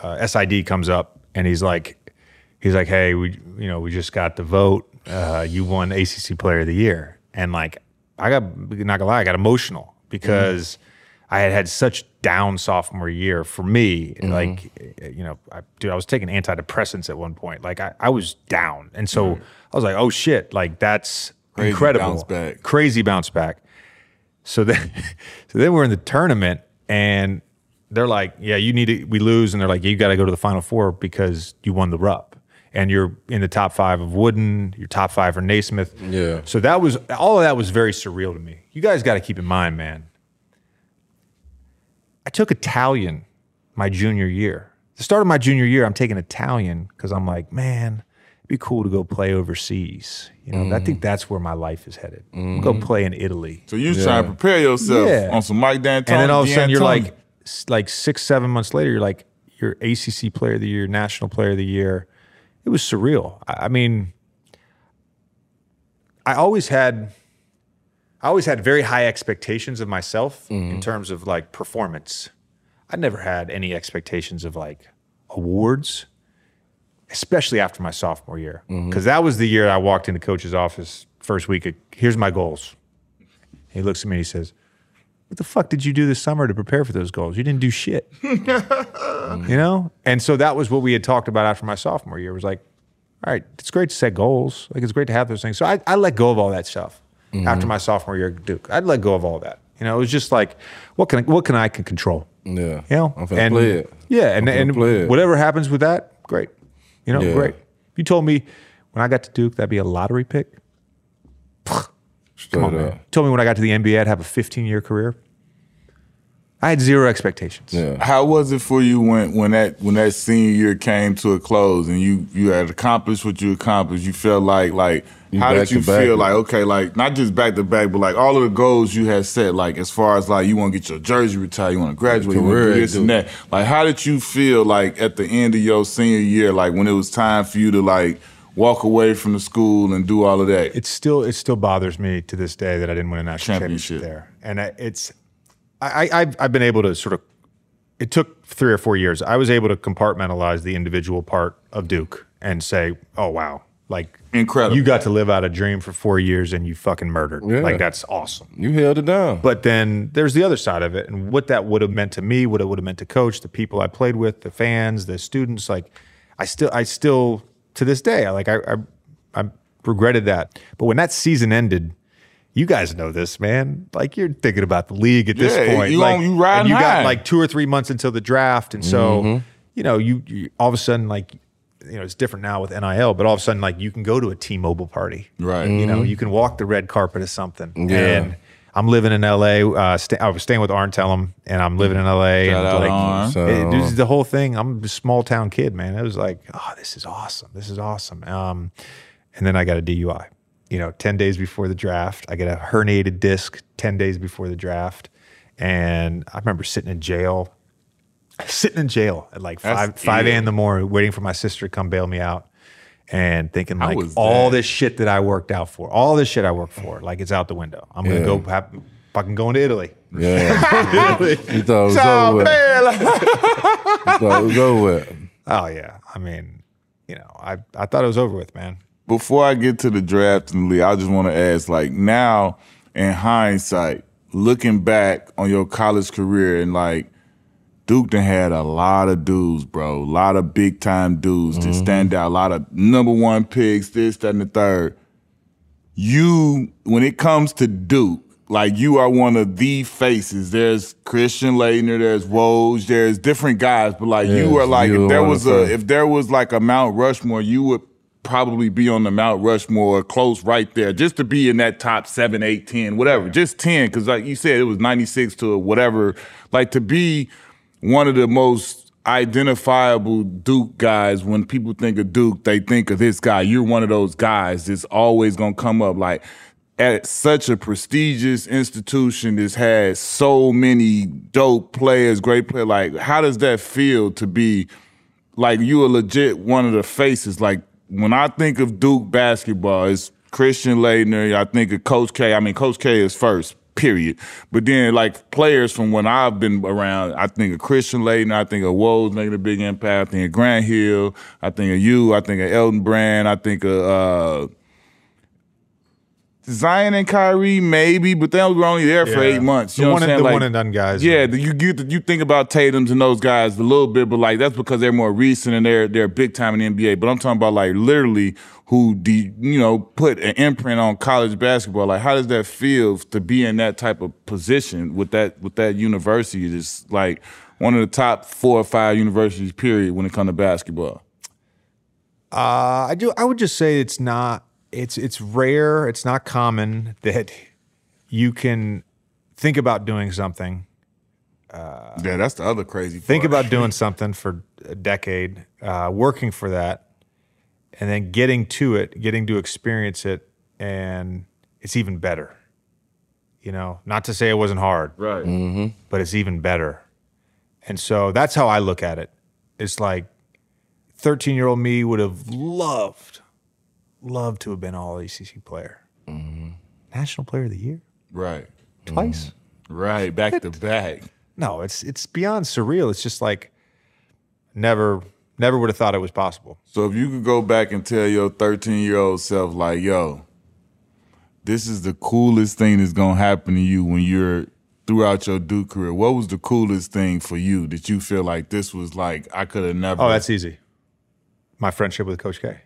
uh, SID comes up, and he's like, he's like, hey, we you know we just got the vote. Uh, you won ACC Player of the Year, and like I got not gonna lie, I got emotional because I had had such down sophomore year for me. Like you know, I, dude, I was taking antidepressants at one point. Like I, I was down, and so I was like, oh shit, like that's Crazy incredible, bounce back. crazy bounce back. So then, so then we're in the tournament, and they're like, "Yeah, you need to." We lose, and they're like, "You got to go to the final four because you won the Rupp, and you're in the top five of Wooden. You're top five for Naismith." Yeah. So that was all of that was very surreal to me. You guys got to keep in mind, man. I took Italian my junior year. The start of my junior year, I'm taking Italian because I'm like, man, be cool to go play overseas. You know, I think mm. that's where my life is headed. Mm-hmm. Go play in Italy. So you was trying to prepare yourself Yeah. on some Mike D'Antoni. and then all of a sudden you're like like six seven months later you're like you're acc player of the year national player of the year it was surreal i, I mean i always had i always had very high expectations of myself in mm-hmm. terms of like performance i never had any expectations of like awards especially after my sophomore year mm-hmm. because that was the year i walked into coach's office first week Of, here's my goals he looks at me and he says what the fuck did you do this summer to prepare for those goals? You didn't do shit. Mm-hmm. you know? And so that was what we had talked about after my sophomore year. It was like, all right, it's great to set goals. Like it's great to have those things. So I, I let go of all that stuff mm-hmm. after my sophomore year at Duke. I'd let go of all that. You know, it was just like, what can I, what can I can control? Yeah. You know? I'm finna and, play it. Yeah, and, and it. whatever happens with that, great. You know, Yeah. great. If you told me when I got to Duke that'd be a lottery pick, Straight Come on, up. man. You told me when I got to the NBA I'd have a 15 year career. I had zero expectations. Yeah. How was it for you when when that when that senior year came to a close and you you had accomplished what you accomplished? You felt like like You how did you to back. feel like okay like not just back to back but like all of the goals you had set like as far as like you want to get your jersey retired, you want to graduate, you want to Career, do this and that. Like how did you feel like at the end of your senior year like when it was time for you to like walk away from the school and do all of that? It still it still bothers me to this day that I didn't win a national championship, Championship. there. And I, it's I, I I've, I've been able to sort of it took three or four years. I was able to compartmentalize the individual part of Duke and say, oh wow, like Incredible. You got to live out a dream for four years and you fucking murdered. Yeah. Like that's awesome. You held it down. But then there's the other side of it, and what that would have meant to me, what it would have meant to coach, the people I played with, the fans, the students. Like, I still, I still, to this day, I like, I, I, I regretted that. But when that season ended, you guys know this, man. Like, you're thinking about the league at this point. you like, on- you and you got like two or three months until the draft, and so mm-hmm. you know, you, you all of a sudden like. You know, it's different now with NIL, but all of a sudden, like you can go to a T-Mobile party, Right. You know, you can walk the red carpet of something, Yeah. and I'm living in LA. Uh, sta- I was staying with Arn Tellem, and I'm living in LA. Shout and like, Arn. So- it- this is the whole thing. I'm a small town kid, man. It was like, oh, this is awesome. This is awesome. Um, and then I got a DUI. You know, ten days before the draft, I get a herniated disc. Ten days before the draft, and I remember sitting in jail, sitting in jail at like That's five five a ill. in the morning, waiting for my sister to come bail me out. and thinking like was all that? this shit that I worked out for, all this shit I worked for, like it's out the window. I'm gonna Yeah. go have, fucking going to Italy. Yeah. you thought it was over with. You thought it was over with. Oh yeah, I mean, you know, I I thought it was over with, man. Before I get to the draft and league, I just want to ask, like, now in hindsight, looking back on your college career and like Duke done had a lot of dudes, bro. A lot of big time dudes to stand out. A lot of number one picks, this, that, and the third. You, when it comes to Duke, like you are one of the faces. There's Christian Laettner, there's Woj, there's different guys, but like you Yes, are like you if there was a if there was like a Mount Rushmore, you would probably be on the Mount Rushmore, close right there, just to be in that top seven, eight, ten, whatever, just ten, because like you said, it was ninety six to whatever. Like to be one of the most identifiable Duke guys. When people think of Duke, they think of this guy. You're one of those guys that's always gonna come up like. At such a prestigious institution that's had so many dope players, great players, like how does that feel to be like you are legit one of the faces. Like when I think of Duke basketball, it's Christian Laettner. I think of Coach K. I mean, Coach K is first, period. But then like players from when I've been around, I think of Christian Laettner. I think of Woj making a big impact. I think of Grant Hill. I think of you. I think of Elton Brand. I think of. uh Zion and Kyrie, maybe, but they were only there for Yeah. eight months. You The know one what I'm and- saying? the one and done guys. Yeah, the- you get you think about Tatum's and those guys a little bit, but like that's because they're more recent and they're they're big time in the NBA. But I'm talking about like literally who de, you know put an imprint on college basketball. Like how does that feel to be in that type of position with that with that university? It's like one of the top four or five universities, period, when it comes to basketball. Uh, I do. I would just say it's not. It's it's rare. It's not common that you can think about doing something. yeah, that's the other crazy. Thing. Think part. about doing something for a decade, uh, working for that, and then getting to it, getting to experience it, and it's even better. You know, not to say it wasn't hard, right. but it's even better. And so that's how I look at it. It's like 13 year old me would have loved, loved to have been all ACC player. Mm-hmm. National player of the year Right. twice. Mm-hmm. Right. Back to back. No, it's it's beyond surreal. It's just like never never would have thought it was possible. So if you could go back and tell your 13 year old self, like, yo, this is the coolest thing that's gonna happen to you when you're throughout your Duke career, what was the coolest thing for you that you feel like this was like I could have never Oh, that's easy. My friendship with Coach K.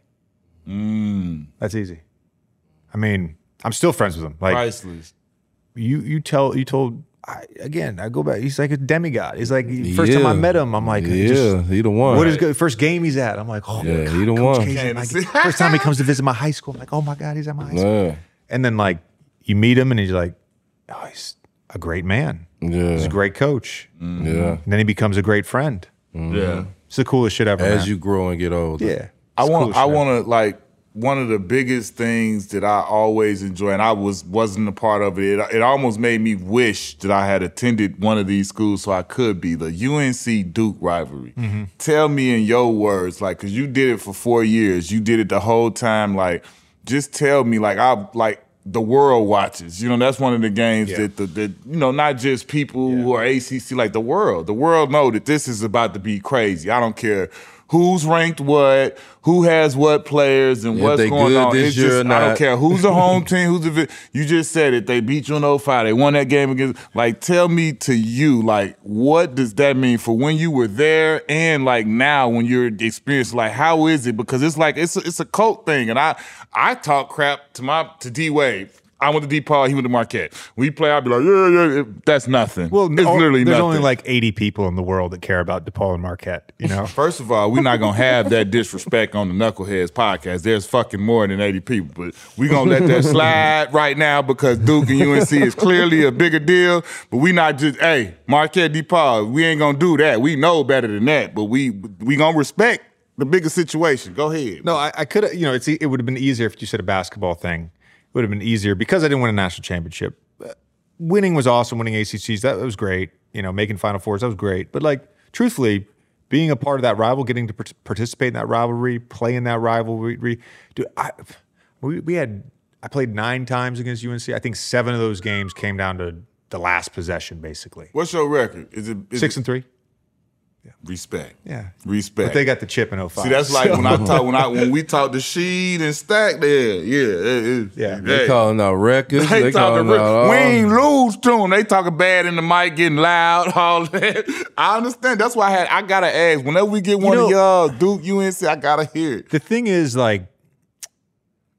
That's easy. I mean, I'm still friends with him. Like priceless. you, you tell you told. I, again, I go back. He's like a demigod. He's like first time I met him, I'm like, yeah, just- he the one. What is good? First game he's at. I'm like, oh, Yeah, my God, he the Coach one. K's at my- Kansas. first time he comes to visit my high school. I'm like, oh my god, he's at my high school. Yeah, And then like you meet him, and he's like, oh, he's a great man. Yeah, He's a great coach. yeah. And then he becomes a great friend. Mm-hmm. Yeah. It's the coolest shit ever. As man. you grow and get older, yeah. I want coolest I want to like one of the biggest things that I always enjoy, and I was wasn't a part of it. It, it almost made me wish that I had attended one of these schools so I could be the UNC Duke rivalry. Mm-hmm. Tell me in your words, like, cause you did it for four years, you did it the whole time. Like, just tell me, like, I like the world watches. You know, that's one of the games Yeah. that the that you know not just people who are ACC, like the world. The world know that this is about to be crazy. I don't care. Who's ranked what? Who has what players and If what's going on? this It's year just I don't care who's the home team. Who's the you just said it. They beat you in 05. They won that game against. Like, tell me to you, like, what does that mean for when you were there and like now when you're experienced? Like, how is it? Because it's like it's a, it's a cult thing, and I I talk crap to my to D Wade. I went to DePaul, He went to Marquette. We play. I'd be like, yeah, yeah. that's nothing. Well, it's no- literally there's nothing. only like 80 people in the world that care about DePaul and Marquette. You know, First of all, we're not gonna have that disrespect on the Knuckleheads podcast. There's fucking more than 80 people, but we gonna let that slide right now because Duke and UNC is clearly a bigger deal. But we not just hey Marquette DePaul. We ain't gonna do that. We know better than that. But we we gonna respect the bigger situation. Go ahead. no, I, I could have. You know, it's it would have been easier if you said a basketball thing. Would have been easier because I didn't win a national championship. Winning was awesome. Winning ACCs that was great. You know, making Final Fours that was great. But like, truthfully, being a part of that rival, getting to participate in that rivalry, playing that rivalry. Dude, I, we, we had I played nine times against UNC. I think seven of those games came down to the last possession, basically. What's your record? Is it is Six it, and three. Respect? Yeah. Respect. But they got the chip in 05. See, that's like so- when I talk when I when we talk to Sheed and Stack there. Yeah, it, it, Yeah. They hey. calling out records. They, They, talking calling out all. we ain't lose to them. They talking bad in the mic, getting loud, all that. I understand. That's why I had I gotta ask. Whenever we get one know- of y'all Duke UNC, I gotta hear it. the thing is, like,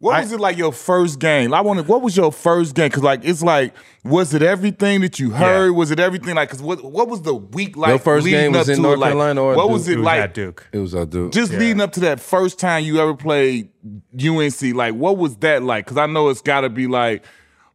What I- was it like your first game? I want. What was your first game? Because like it's like, was it everything that you heard? Was it everything like? Because what what was the week like? Your first leading game was up in to it? North Like, Carolina or what Duke? was it it was like? at Duke. It was I do. Just Yeah. leading up to that first time you ever played UNC, like what was that like? Because I know it's got to be like,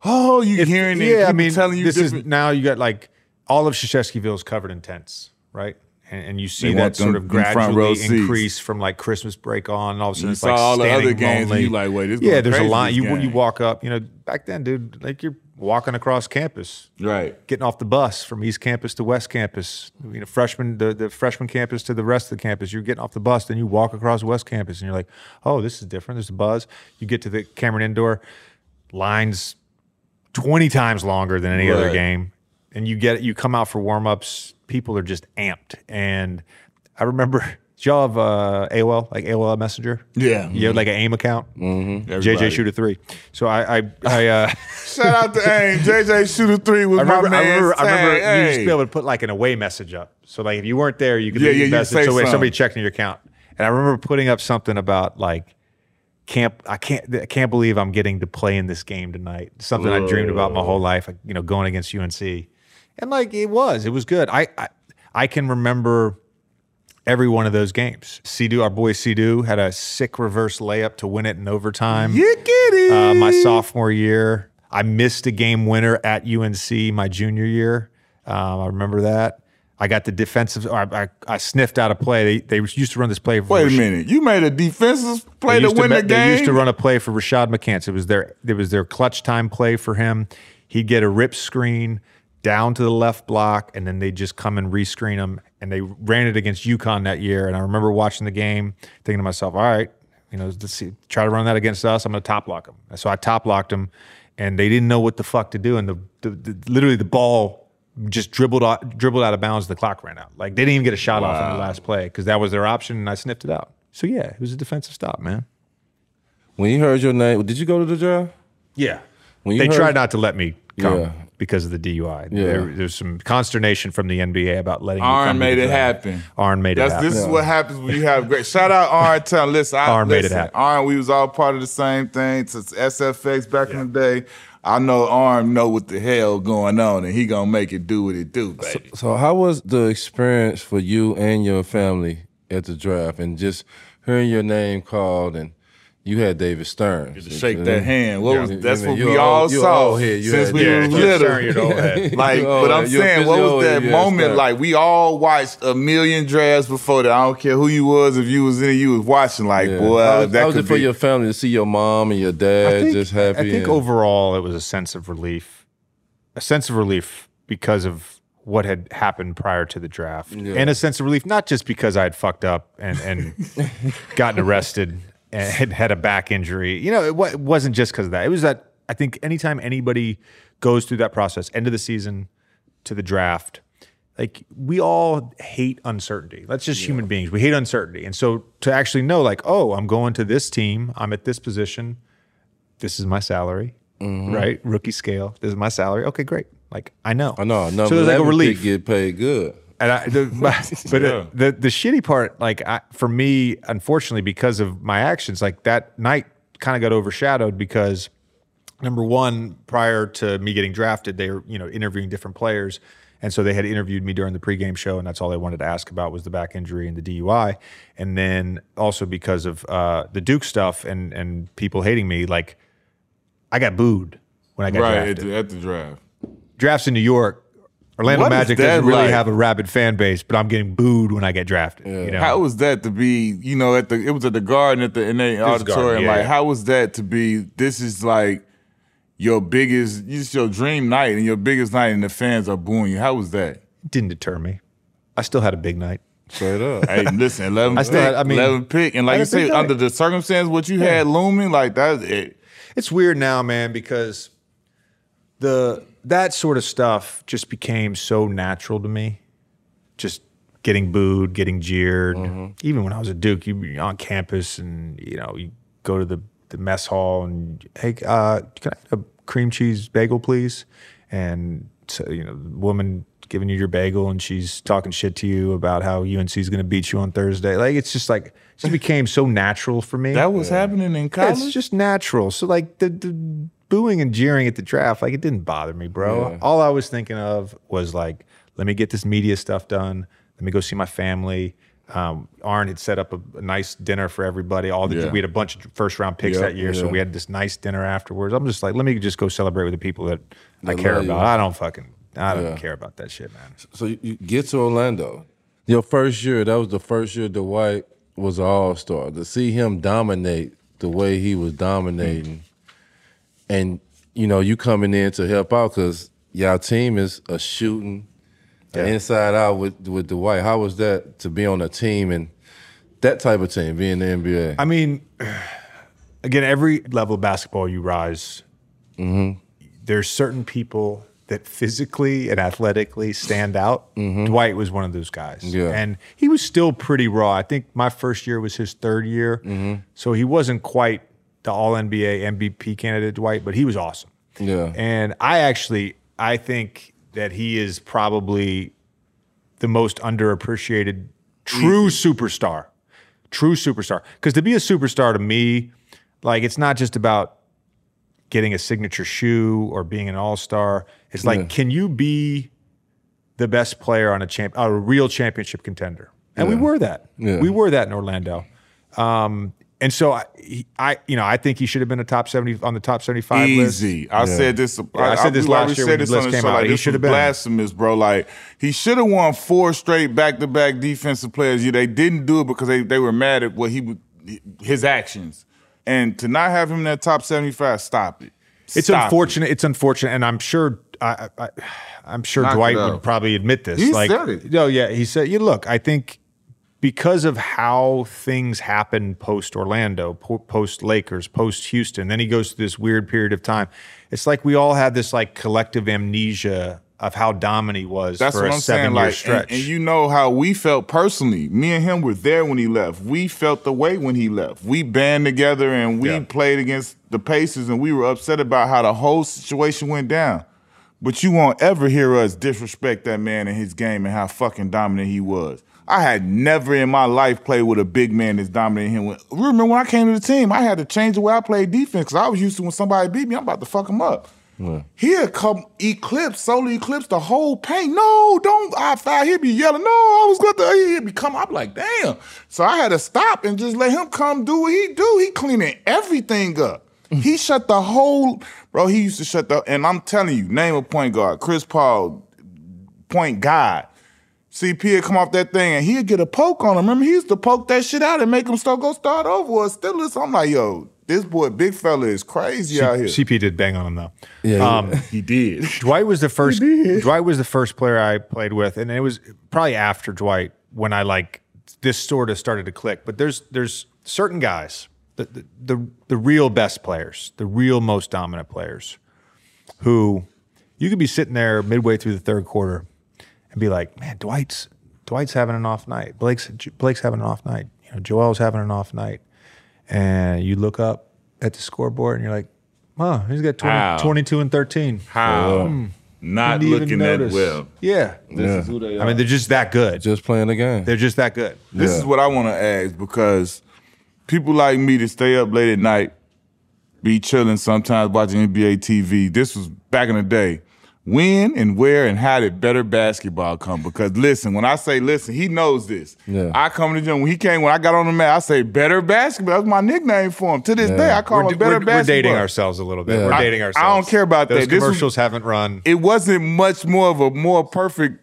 oh, you If- hearing it, yeah, I mean, telling you this different. is now you got like all of Krzyzewskiville is covered in tents, right? And, and you see that sort of in front row gradually seats. increase from like Christmas break on, and all of a sudden You it's saw like all the other games and lonely. you like, wait, this yeah, going there's a line. You when you walk up, you know, back then, dude, like you're walking across campus, right. getting off the bus from East Campus to West Campus. You know, freshman the, the freshman campus to the rest of the campus. You're getting off the bus, then you walk across West Campus, and you're like, oh, this is different. There's a buzz. You get to the Cameron Indoor, lines twenty times longer than any other game, and you get you come out for warm ups. People are just amped, and I remember. Did y'all have uh, AOL, like AOL Messenger? Yeah. You had like an AIM account? Mm-hmm. JJ Shooter 3. So I, I, I uh, Shout out to AIM. JJ Shooter Three was I remember, my I remember, I remember Tag. you used to be able to put like an away message up. So like if you weren't there, you could Yeah, leave yeah, a message. So somebody checked in your account, and I remember putting up something about like can't I can't I can't believe I'm getting to play in this game tonight. Something I dreamed about my whole life. You know, going against UNC, and like it was, it was good. I I, I can remember every one of those games. Sidu, our boy Sidu, had a sick reverse layup to win it in overtime Yickety. uh, my sophomore year. I missed a game winner at UNC my junior year. Um, I remember that. I got the defensive. Or I, I, I sniffed out a play. They, they used to run this play. For Wait a minute. You made a defensive play to to win ma- the They used to run a play for Rashad McCants. It was their it was their clutch time play for him. He'd get a rip screen down to the left block, and then they just come and rescreen them. And they ran it against UConn that year. And I remember watching the game, thinking to myself, "All right, you know, let's see, try to run that against us. I'm going to top lock him." So I top locked them, and they didn't know what the fuck to do. And the, the, the literally the ball just dribbled out, dribbled out of bounds. The clock ran out. Like they didn't even get a shot off in the last play because that was their option, and I sniffed it out. So yeah, it was a defensive stop, man. When you heard your name, did you go to the draft? Yeah. When you they heard- tried not to let me come Yeah. Because of the DUI. Yeah. There, there's some consternation from the NBA about letting me Arn come to made it happen. Arn made it happen. this is what happens when you have great. Shout out Arn. Tell listen, I, Arn made it happen. Arn, we was all part of the same thing since SFX back in the day. I know Arn know what the hell going on, and he gonna make it do what it do, baby. So how was the experience for you and your family at the draft and just hearing your name called and you had David Stern. to shake that hand. What was that's what we all saw old. You since had- we yeah, was yeah, little. Stern, you're old head. Like, You but I'm saying, what was that head. Yeah, moment like? We all watched a million drafts before that. I don't care who you was, if you was in, it, you was watching. Like, Yeah. boy, how was, that how was could it for be. your family to see your mom and your dad think, just happy? I think and- overall it was a sense of relief, a sense of relief because of what had happened prior to the draft, and a sense of relief not just because I had fucked up and and gotten arrested and had had a back injury. You know, it, wa- wasn't just because of that. It was that I think anytime anybody goes through that process, end of the season to the draft. Like we all hate uncertainty. That's just human beings. We hate uncertainty. And so to actually know, like, oh, I'm going to this team, I'm at this position, this is my salary, Mm-hmm. right? Rookie scale. This is my salary. Okay, great. Like I know. I know, no, So there's like a relief. Get paid good. And I, the, but but Yeah. the the shitty part, like I, for me, unfortunately, because of my actions, like that night kind of got overshadowed because number one, prior to me getting drafted, they were you know interviewing different players, and so they had interviewed me during the pregame show, and that's all they wanted to ask about was the back injury and the DUI, and then also because of uh, the Duke stuff and and people hating me, like I got booed when I got right drafted. at the draft. Drafts in New York. Orlando What Magic doesn't really like? have a rabid fan base, but I'm getting booed when I get drafted. You know? How was that to be? You know, at the it was at the Garden at the was auditorium. Garden, yeah, like, how was that to be? This is like your biggest, it's your dream night, and your biggest night, and the fans are booing you. How was that? didn't deter me. I still had a big night. Straight up. Hey, listen, eleven I pick, still had- I mean, eleven pick, and like you had a big said, under the circumstance, what you had looming, like that, it, It's weird now, man, because the that sort of stuff just became so natural to me. Just getting booed, getting jeered. Even when I was at Duke, you be on campus and you know you go to the, the mess hall and hey, uh, can I have a cream cheese bagel, please? And so, you know, the woman giving you your bagel and she's talking shit to you about how UNC is going to beat you on Thursday. Like it's just like it just became so natural for me. that was happening in Yeah, college. it's just natural. So like the, the booing and jeering at the draft, like it didn't bother me, bro. Yeah. All I was thinking of was like, let me get this media stuff done. Let me go see my family. Um, Arn had set up a, a nice dinner for everybody. All the Yeah. we had a bunch of first round picks Yeah, that year, so we had this nice dinner afterwards. I'm just like, let me just go celebrate with the people that I care about. I don't fucking, I don't Yeah. care about that shit, man. So you, you get to Orlando. Your first year, that was the first year Dwight was an all star. To see him dominate the way he was dominating, and you know you coming in to help out because y'all team is a shooting, Yeah. inside out with with Dwight. How was that to be on a team and that type of team, being in the NBA? I mean, again, every level of basketball you rise, mm-hmm. there's certain people that physically and athletically stand out. Mm-hmm. Dwight was one of those guys. Yeah. And he was still pretty raw. I think my first year was his third year. Mm-hmm. So he wasn't quite the all NBA MVP candidate, Dwight, but he was awesome. Yeah. And I actually, I think that he is probably the most underappreciated true superstar. True superstar. Because to be a superstar to me, like it's not just about getting a signature shoe or being an all-star. It's like, Yeah. can you be the best player on a champ a real championship contender? And we were that. Yeah. We were that in Orlando. Um, and so I, I, you know, I think he should have been a top seventy on the top seventy-five list. Easy. I said this. I said this last year when this on list came show, out. Like, He should have been. blasphemous, bro. Like he should have won four straight back-to-back defensive players. Yeah, they didn't do it because they, they were mad at what he his actions, and to not have him in that top seventy-five, stop it. It's Stop it. unfortunate. It's unfortunate, and I'm sure. I, I, I'm sure Knock Dwight would probably admit this. He like, said it. No, yeah, he said. You look. I think because of how things happen post Orlando, post Lakers, post Houston, then he goes through this weird period of time. It's like we all had this like collective amnesia of how dominant he was That's for what a I'm seven saying. year Like, stretch. and, and you know how we felt personally. Me and him were there when he left. We felt the way when he left. We band together and we Yeah. played against the Pacers, and we were upset about how the whole situation went down. But you won't ever hear us disrespect that man and his game and how fucking dominant he was. I had never in my life played with a big man as dominant as him. Remember when I came to the team, I had to change the way I played defense because I was used to when somebody beat me, I'm about to fuck him up. He had come eclipse, solely eclipse the whole paint. No, don't I foul. He'd be yelling, no, I was good to he'd be coming. I'm like, damn. So I had to stop and just let him come do what he do. He cleaning everything up. Mm. He shut the whole bro, he used to shut the and I'm telling you, name a point guard, Chris Paul, point guard. CP would come off that thing and he'd get a poke on him. Remember, he used to poke that shit out and make him start go start over or still is. I'm like, yo, this boy, big fella, is crazy out here. CP did bang on him though. Yeah, Um, he did. Dwight was the first. Dwight was the first player I played with, and it was probably after Dwight when I like this sort of started to click. But there's there's certain guys, the the the, the real best players, the real most dominant players, who you could be sitting there midway through the third quarter and be like, man, Dwight's Dwight's having an off night. Blake's Blake's having an off night. You know, Joel's having an off night, and you look up at the scoreboard and you're like, huh, he's got 20, 22 and 13. How? Hmm. Not Didn't looking that well. Yeah. This Yeah. who they I mean, they're just that good. just playing the game. They're just that good. This is what I want to ask because people like me to stay up late at night, be chilling sometimes watching NBA TV. This was back in the day. When and where and how did better basketball come? Because listen, when I say listen, he knows this. Yeah. I come to the gym when he came when I got on the mat. I say better basketball. That's my nickname for him. To this Yeah. day, I call We're, him better we're- we're basketball. dating ourselves a little bit. Yeah. We're dating ourselves. I ourselves. don't care about Those that. This was- commercials haven't run. it wasn't much more of a more perfect.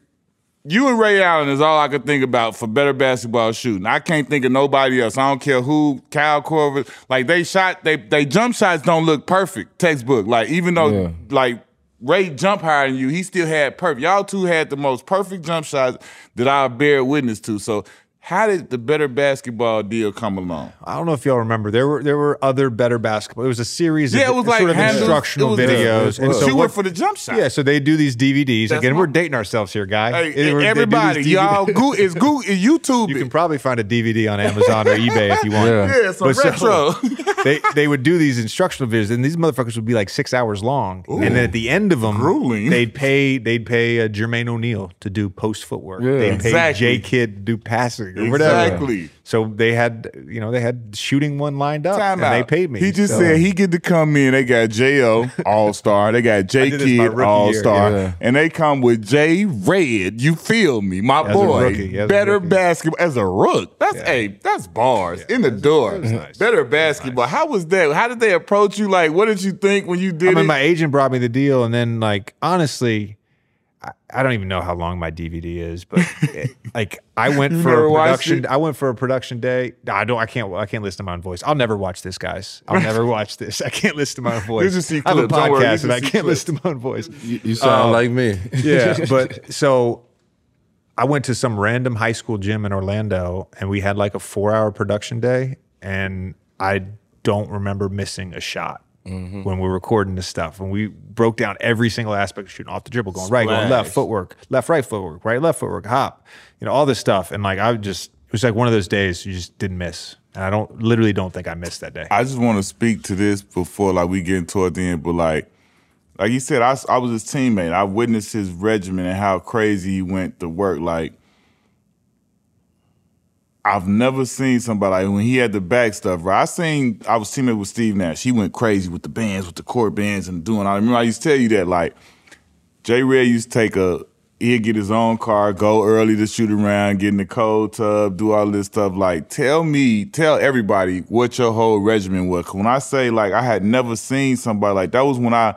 You and Ray Allen is all I could think about for better basketball shooting. I can't think of nobody else. I don't care who, Kyle Korver. Like they shot, they they jump shots don't look perfect. Textbook. Like even though Yeah. like Ray jump higher than you. He still had perfect. Y'all two had the most perfect jump shots that I bear witness to. So how did the better basketball deal come along? I don't know if y'all remember. There were there were other better basketball. It was a series Yeah, of it was like sort of handles- instructional it was- videos. yeah, and so Shooting what, for the jump shot. yeah, so they do these DVDs. That's Again, my- we're dating ourselves here, guy. Hey, It- they do these everybody, y'all, go, it's go, YouTube. You can probably find a DVD on Amazon or eBay if you want. Yeah. yeah, some But so- retro. they they would do these instructional videos, and these motherfuckers would be like six hours long. and then at the end of them, Grueling. they'd pay they'd pay uh, Jermaine O'Neal to do post footwork. Yeah. they'd pay Exactly. J Kidd to do passing or whatever. Exactly. So they had you know they had shooting one lined up, Time and out. they paid me. He just So- said he get to come in. They got Jo All Star. They got J did this my Kid All Star, yeah. and they come with J Red. You feel me, my As boy? rookie, as a Better basketball as a rook. That's hey, that's bars in the door. nice. Better basketball. How was that? How did they approach you? Like, what did you think when you did I it? mean, my agent brought me the deal, and then like honestly, I, I don't even know how long my DVD is, but it- like I went for a production. I went for a production day. I don't. I can't. I can't listen to my own voice. I'll never watch this, guys. I'll never watch this. I can't listen to my own voice. just see I have a. Worry, podcast, and I can't clips. listen to my own voice. You, you sound um, like me. Yeah, but so I went to some random high school gym in Orlando, and we had like a four-hour production day, and I don't remember missing a shot Mm-hmm. when we're recording this stuff. And we broke down every single aspect of shooting off the dribble, going right, going left, footwork, left, right, footwork, right, left, footwork, hop, you know, all this stuff. And like I just, it was like one of those days you just didn't miss, and I don't literally don't think I missed that day. I just want to speak to this before like we get toward the end, but like like you said, I, I was his teammate. I witnessed his regimen and how crazy he went to work. Like I've never seen somebody like when he had the back stuff, right? I seen I was teammate with Steve Nash. He went crazy with the bands, with the court bands and doing all I remember I used to tell you that like Jay Red used to take a he'd get his own car, go early to shoot around, get in the cold tub, do all this stuff. Like, tell me, tell everybody what your whole regimen was. when I say like I had never seen somebody like that was when I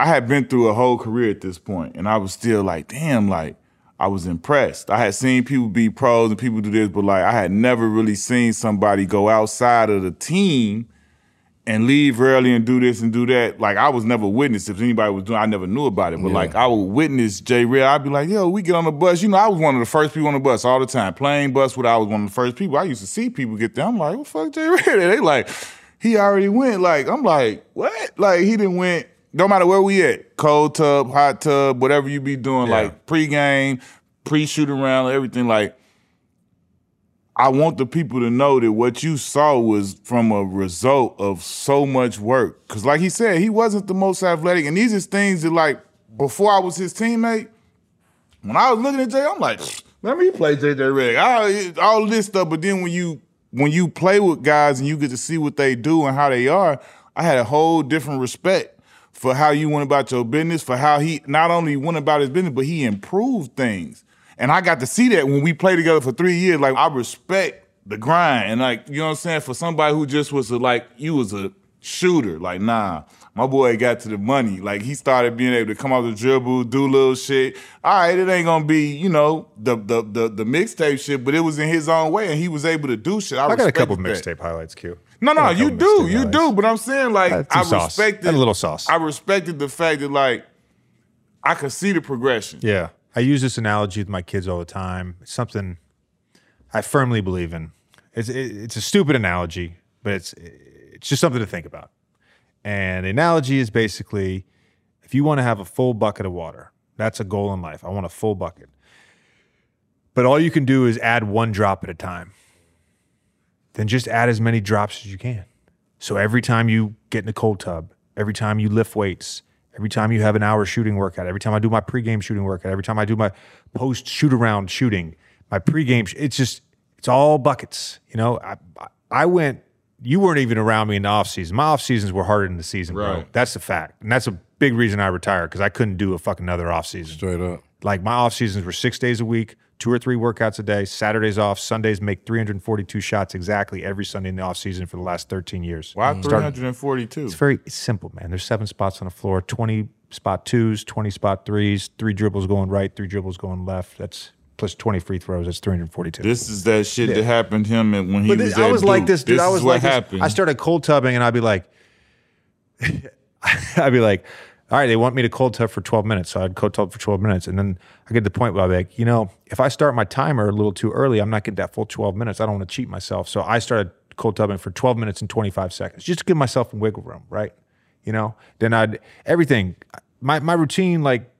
I had been through a whole career at this point, and I was still like, damn, like I was impressed. I had seen people be pros and people do this, but like I had never really seen somebody go outside of the team and leave early and do this and do that. Like I was never witness if anybody was doing. I never knew about it, but like I would witness Jay Red. I'd be like, yo, we get on the bus. You know, I was one of the first people on the bus all the time. Plane bus, where I was one of the first people. I used to see people get there. I'm like, what the fuck, Jay Red? They like, he already went. Like I'm like, what? Like he didn't went. No matter where we at, cold tub, hot tub, whatever you be doing, Yeah. like pregame, pre-shoot around, everything. Like I want the people to know that what you saw was from a result of so much work. Cause like he said, he wasn't the most athletic. And these are things that like before I was his teammate, when I was looking at Jay, I'm like, let me play JJ. All, all this stuff, but then when you when you play with guys and you get to see what they do and how they are, I had a whole different respect for how you went about your business, for how he not only went about his business, but he improved things. And I got to see that when we played together for three years. Like I respect the grind. And like, you know what I'm saying? For somebody who just was a, like, you was a shooter, like, nah, my boy got to the money. Like he started being able to come out the dribble, do little shit. All right, it ain't gonna be, you know, the the the, the mixtape shit, but it was in his own way and he was able to do shit. I, I got a couple mixtape highlights, Q. No, no, you do, you do. But I'm saying, like, I sauce. respected Add a little sauce. I respected the fact that, like, I could see the progression. Yeah. I use this analogy with my kids all the time. It's something I firmly believe in. It's it, it's a stupid analogy, but it's it's just something to think about. And the analogy is basically if you want to have a full bucket of water, that's a goal in life. I want a full bucket. But all you can do is add one drop at a time. Then just add as many drops as you can. So every time you get in a cold tub, every time you lift weights, every time you have an hour shooting workout, every time I do my pregame shooting workout, every time I do my post shoot around shooting, my pregame, it's just, it's all buckets. You know, I, I- went, you weren't even around me in the off season. My off seasons were harder than the season, bro. Right. That's a fact. And that's a big reason I retired because I couldn't do a fucking other off season. Straight up. Like my off seasons were six days a week, two or three workouts a day, Saturdays off, Sundays make 342 shots exactly every Sunday in the off season for the last 13 years. Why mm. Started- 342? It's very it's simple, man. There's seven spots on the floor, 20 spot twos, 20 spot threes, three dribbles going right, three dribbles going left. That's plus 20 free throws. That's 342. This is that shit that happened to him when he But was this- I at was like Duke. this, dude. This I was is what like this. happened. I started cold tubbing and I'd be like, I'd be like, all right, they want me to cold tub for 12 minutes. So I'd cold tub for 12 minutes. And then I get to the point where I'm like, you know, if I start my timer a little too early, I'm not getting that full 12 minutes. I don't want to cheat myself. So I started cold tubbing for 12 minutes and 25 seconds just to give myself wiggle room, right? You know, then I'd everything, my, my routine, like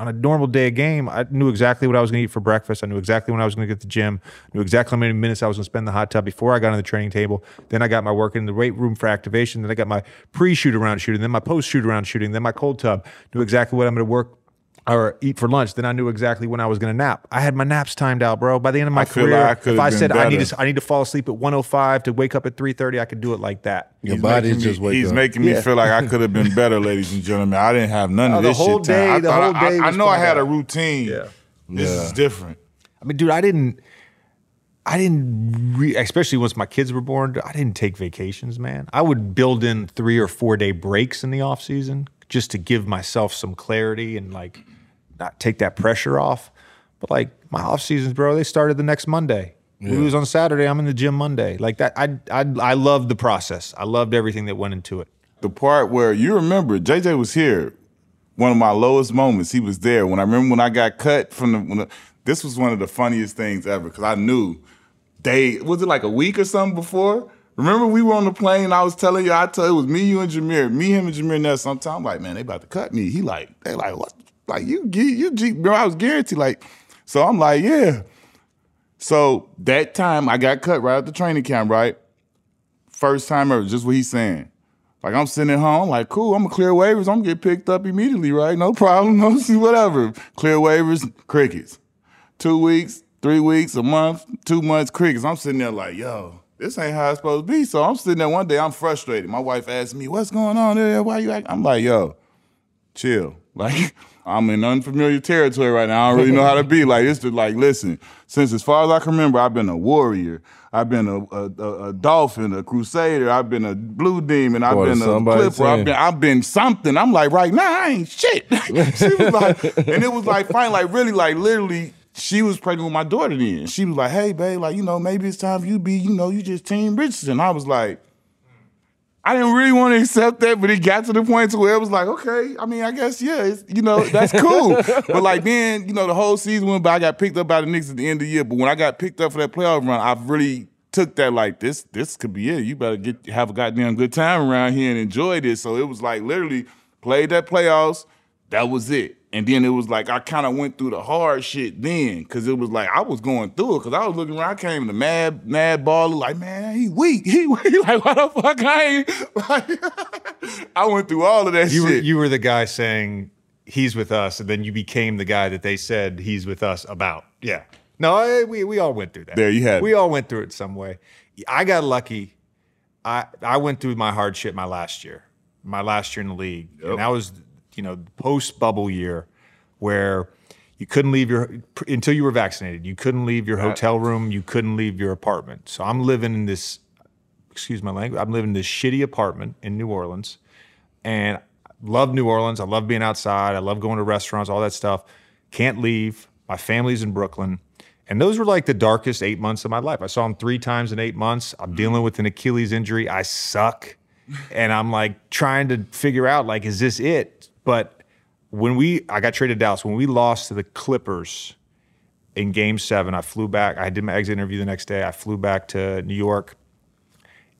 on a normal day of game, I knew exactly what I was going to eat for breakfast. I knew exactly when I was going to get to the gym. I knew exactly how many minutes I was going to spend in the hot tub before I got on the training table. Then I got my work in the weight room for activation. Then I got my pre-shoot around shooting. Then my post-shoot around shooting. Then my cold tub. Knew exactly what I'm going to work or eat for lunch. Then I knew exactly when I was going to nap. I had my naps timed out, bro. By the end of my I career, like I if I been said I need to, I need to fall asleep at 105 to wake up at 3:30, I could do it like that. Your He's body making just me, wake He's up. making me Yeah. feel like I could have been better, ladies and gentlemen. I didn't have none Oh, of the this whole shit. time. I day- the whole I, day I, I was know I planned had a routine. Yeah. This is different. I mean, dude, I didn't. I didn't, re- especially once my kids were born. I didn't take vacations, man. I would build in three or four day breaks in the off season just to give myself some clarity and like not take that pressure off. But like my off seasons, bro, they started the next Monday. We was on Saturday. I'm in the gym Monday. Like that, I I I loved the process. I loved everything that went into it. the part where you remember JJ was here. One of my lowest moments. He was there when I remember when I got cut from the. When the this was one of the funniest things ever because I knew they was it like a week or something before. Remember we were on the plane. I was telling you, I told it was me, you, and Jameer. Me, him, and Jameer. Now sometime I'm like, man, they about to cut me. He like, they like what? Like you, you, you, bro. I was guaranteed. Like, so I'm like, yeah. So that time I got cut right at the training camp. Right, first time ever. Just what he's saying. Like I'm sitting at home, like cool. I'm gonna clear waivers. I'm gonna get picked up immediately, right? No problem. No, whatever. Clear waivers, crickets. Two weeks, three weeks, a month, two months, crickets. I'm sitting there like, yo, this ain't how it's supposed to be. So I'm sitting there one day. I'm frustrated. My wife asked me, "What's going on there? Why you?" Act-? I'm like, yo, chill. Like I'm in unfamiliar territory right now. I don't really know how to be. Like it's just like, listen. Since as far as I can remember, I've been a warrior. I've been a a, a, a dolphin, a crusader. I've been a blue demon. I've of been a clipper. I've been I've been something. I'm like right now I ain't shit. she was like, and it was like fine, like really, like literally. She was pregnant with my daughter then. She was like, hey, babe, like, you know, maybe it's time for you to be, you know, you just Team Richardson. I was like, I didn't really want to accept that, but it got to the point to where it was like, okay, I mean, I guess, yeah, it's, you know, that's cool. but like then, you know, the whole season went by, I got picked up by the Knicks at the end of the year. But when I got picked up for that playoff run, I really took that like this, this could be it. You better get have a goddamn good time around here and enjoy this. So it was like literally played that playoffs, that was it. And then it was like I kind of went through the hard shit then, cause it was like I was going through it, cause I was looking around. I came to mad, mad baller, like man, he weak, he weak. Like what the fuck? I ain't. Like, I went through all of that You were shit. you were the guy saying he's with us, and then you became the guy that they said he's with us about. Yeah. No, I- we we all went through that. There you have it. We all went through it some way. I got lucky. I I went through my hardship my last year, my last year in the league, and that was you know post bubble year where you couldn't leave your until you were vaccinated. You couldn't leave your hotel room. You couldn't leave your apartment. So I'm living in this. Excuse my language. I'm living in this shitty apartment in New Orleans, and I love New Orleans. I love being outside. I love going to restaurants, all that stuff. Can't leave. My family's in Brooklyn. And those were like the darkest eight months of my life. I saw him three times in eight months. I'm mm-hmm. dealing with an Achilles injury. I suck. And I'm like trying to figure out, like, is this it? But when we, I got traded to Dallas, when we lost to the Clippers in game seven, I flew back. I did my exit interview the next day. I flew back to New York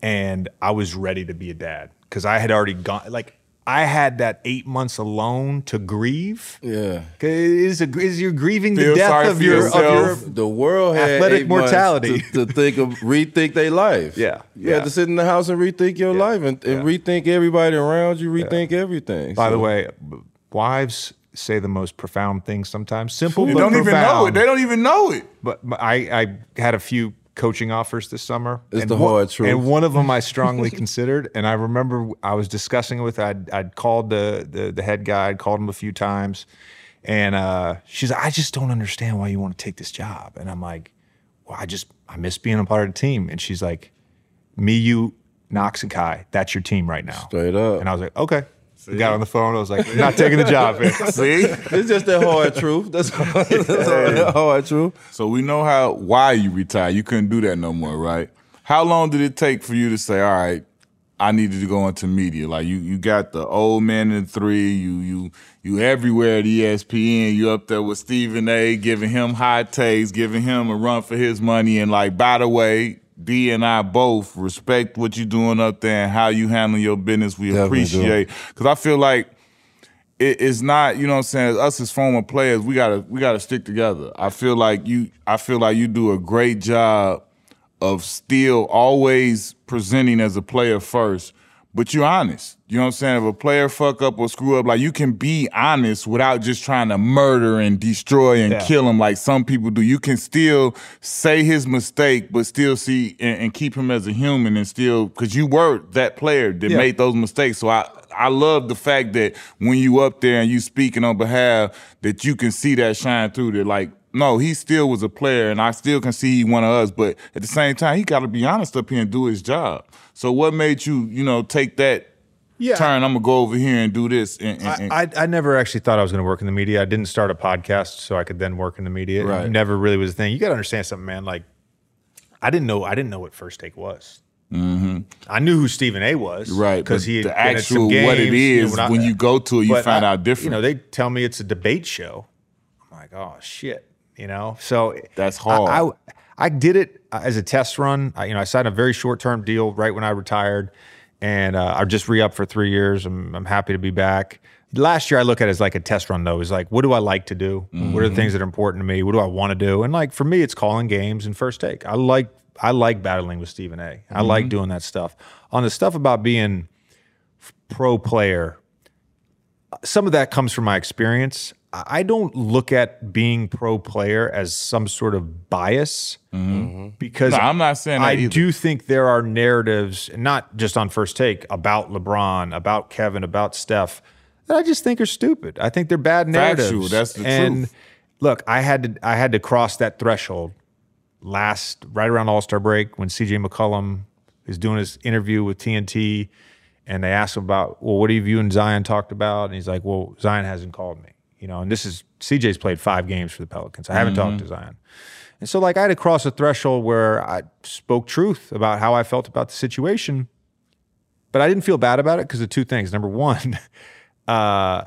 and I was ready to be a dad because I had already gone, like, I had that eight months alone to grieve. Yeah, Is, a, is you're grieving the death of your, of your The world had Athletic mortality. to, to think of rethink their life. Yeah, you yeah. had to sit in the house and rethink your life and, and rethink everybody around you, rethink everything. By So- the way, wives say the most profound things sometimes. Simple, They but don't even know it. They don't even know it. But but I, I had a few coaching offers this summer. It's and the one- hard truth. And one of them I strongly considered. And I remember I was discussing it with, I'd, I'd called the, the, the head guy, I'd called him a few times. And uh, she's like, I just don't understand why you want to take this job. And I'm like, well, I just, I miss being a part of the team. And she's like, me, you, Knox, and Kai, that's your team right now. Straight up. And I was like, okay. We got on the phone. I was like, not taking the job. man. See? It's just the hard truth. That's, that's hard truth. so we know how why you retired. You couldn't do that no more, right? How long did it take for you to say, all right, I needed to go into media. Like you, you got the old man in three. You, you, you everywhere at ESPN. You up there with Stephen A. Giving him high takes, giving him a run for his money. And like, by the way, D and I both respect what you're doing up there and how you handle your business. We Definitely appreciate because I feel like it, it's not, you know what I'm saying, us as former players, we gotta we gotta stick together. I feel like you I feel like you do a great job of still always presenting as a player first, but you're honest. You know what I'm saying? If a player fuck up or screw up, like you can be honest without just trying to murder and destroy and Yeah. kill him like some people do. You can still say his mistake, but still see and, and keep him as a human and still because you were that player that Yeah. made those mistakes. So I I love the fact that when you up there and you speaking on behalf, that you can see that shine through. That like, no, he still was a player, and I still can see he one of us. But at the same time, he got to be honest up here and do his job. So what made you, you know, take that Yeah. turn? I'm gonna go over here and do this. And, and, I, and- I, I never actually thought I was going to work in the media. I didn't start a podcast so I could then work in the media. Right. It never really was a thing. You got to understand something, man. Like, I didn't know. I didn't know what First Take was. I knew who Stephen A. was, Mm-hmm. Right, Because he had the actual some games, what it you know, is I- when you go to it, you find I- out different. You know, they tell me it's a debate show. I'm like, oh shit, you know. So That's I- hard. I, I, did it uh, as a test run. I, you know, I signed a very short term deal right when I retired, and uh, I just re up for three years. I'm, I'm happy to be back. Last year, I look at it as like a test run, though. Is like, what do I like to do? What are the mm-hmm. things that are important to me? What do I want to do? And like for me, it's calling games and first take. I like I like battling with Stephen A. I like mm-hmm. doing that stuff. On the stuff about being pro player, uh, some of that comes from my experience. I I don't look at being pro player as some sort of bias mm-hmm. because No, I'm not saying I either. do think there are narratives, not just on first take, about LeBron, about Kevin, about Steph, that I just think are stupid. I think they're bad narratives. Factual, that's the and truth. Look, I had to I had to cross that threshold last right around All Star break when CJ McCollum is doing his interview with TNT, and they asked him about, well, what have you and Zion talked about? And he's like, well, Zion hasn't called me, you know. And this is CJ's played five games for the Pelicans. I haven't talked to Zion, and so like I had to cross a threshold where I spoke truth about how I felt about the situation, but I didn't feel bad about it because of two things. Number one, uh,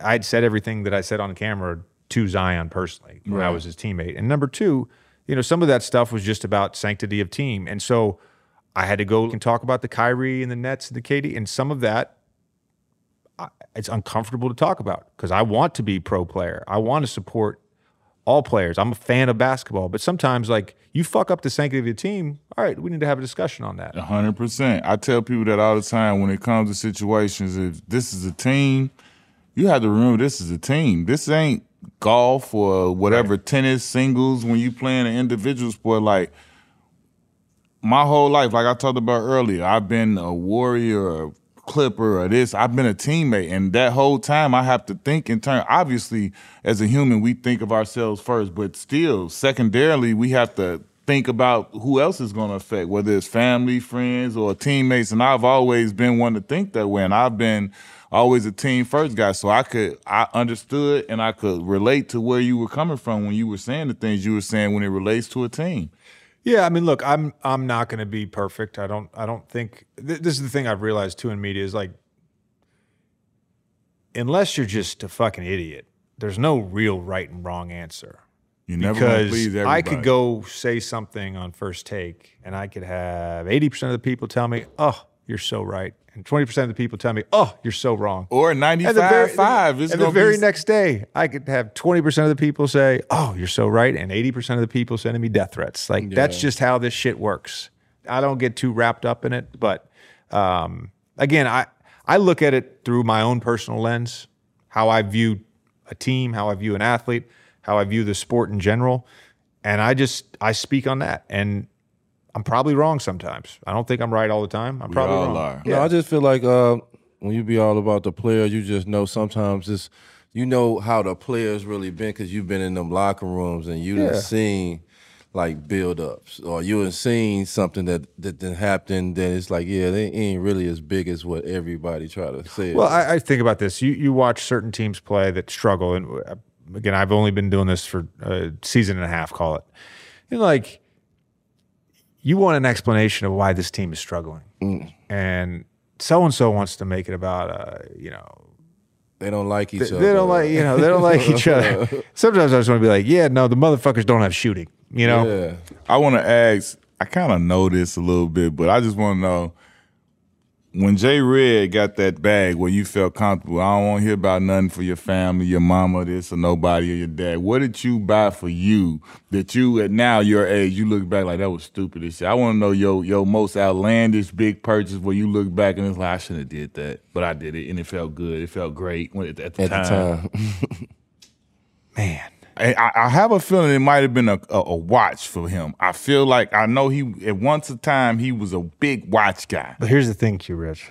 I'd said everything that I said on camera to Zion personally when I was his teammate. And number two, you know, some of that stuff was just about sanctity of team. And so I had to go and talk about the Kyrie and the Nets and the KD. And some of that, it's uncomfortable to talk about because I want to be pro player. I want to support all players. I'm a fan of basketball, but sometimes like you fuck up the sanctity of your team. All right, we need to have a discussion on that. Hundred percent. I tell people that all the time when it comes to situations. If this is a team, you have to remember this is a team. This ain't golf or whatever tennis singles. When you playing an individual sport, like my whole life, like I talked about earlier, I've been a warrior, a clipper, or this. I've been a teammate, and that whole time I have to think in turn. Obviously, as a human, we think of ourselves first, but still, secondarily, we have to think about who else is going to affect, whether it's family, friends, or teammates. And I've always been one to think that way, and I've been always a team first guy. So I could, I understood, and I could relate to where you were coming from when you were saying the things you were saying when it relates to a team. Yeah, I mean, look, I'm I'm not going to be perfect. I don't I don't think th- this is the thing I've realized too in media is like unless you're just a fucking idiot, there's no real right and wrong answer. You never Because please everybody. I could go say something on first take and I could have 80% of the people tell me, "Oh, you're so right." And 20% of the people tell me, "Oh, you're so wrong." or And 95 the very, 5. It's and the very be, next day, I could have 20% of the people say, Oh, you're so right. And 80% of the people sending me death threats. Like, that's just how this shit works. I don't get too wrapped up in it. But um, again, I, I look at it through my own personal lens, how I view a team, how I view an athlete, how I view the sport in general. And I just, I speak on that. And I'm probably wrong sometimes. I don't think I'm right all the time. I'm probably all wrong. are. No, I just feel like uh, when you be all about the player, you just know sometimes it's you know how the players really been because you've been in them locker rooms and you Yeah. seen like build ups or you have seen something that that done happened that it's like yeah they ain't really as big as what everybody try to say. Well, I, I think about this. You you watch certain teams play that struggle, and uh, again, I've only been doing this for a season and a half. Call it, you know, like you want an explanation of why this team is struggling, and so and so wants to make it about uh, you know They don't like each they, other. they don't like you know they don't like each other. Sometimes I just want to be like, yeah, no, the motherfuckers don't have shooting. You know, Yeah. I want to ask. I kind of know this a little bit, but I just want to know when Jay Red got that bag where you felt comfortable. I don't want to hear about nothing for your family, your mama, this or nobody or your dad. What did you buy for you that you at now your age you look back like that was stupid as shit? I want to know your your most outlandish big purchase where you look back and it's like I shouldn't have did that, but I did it and it felt good. It felt great when, at the At time. the time. man. I, I- have a feeling it might have been a, a, a watch for him. I feel like I know he at once a time he was a big watch guy. But here's the thing, Q Rich.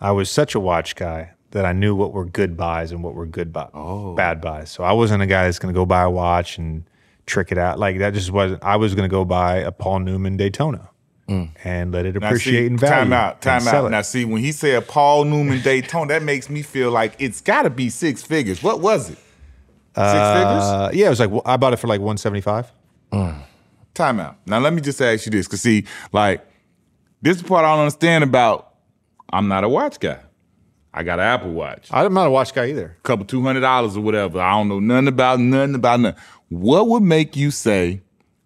I was such a watch guy that I knew what were good buys and what were good buy, oh. bad buys. So I wasn't a guy that's going to go buy a watch and trick it out. Like that just wasn't. I was going to go buy a Paul Newman Daytona mm. and let it appreciate see, in value. Time out, time out. it. Now see when he said Paul Newman Daytona, that makes me feel like it's got to be six figures. What was it? Six figures? Uh, yeah, it was like I bought it for like 175. Time out. Now let me just ask you this, cause see, like this is part I don't understand about. I'm not a watch guy. I got an Apple Watch. I'm not a watch guy either. A couple two hundred dollars or whatever. I don't know nothing about nothing about nothing. What would make you say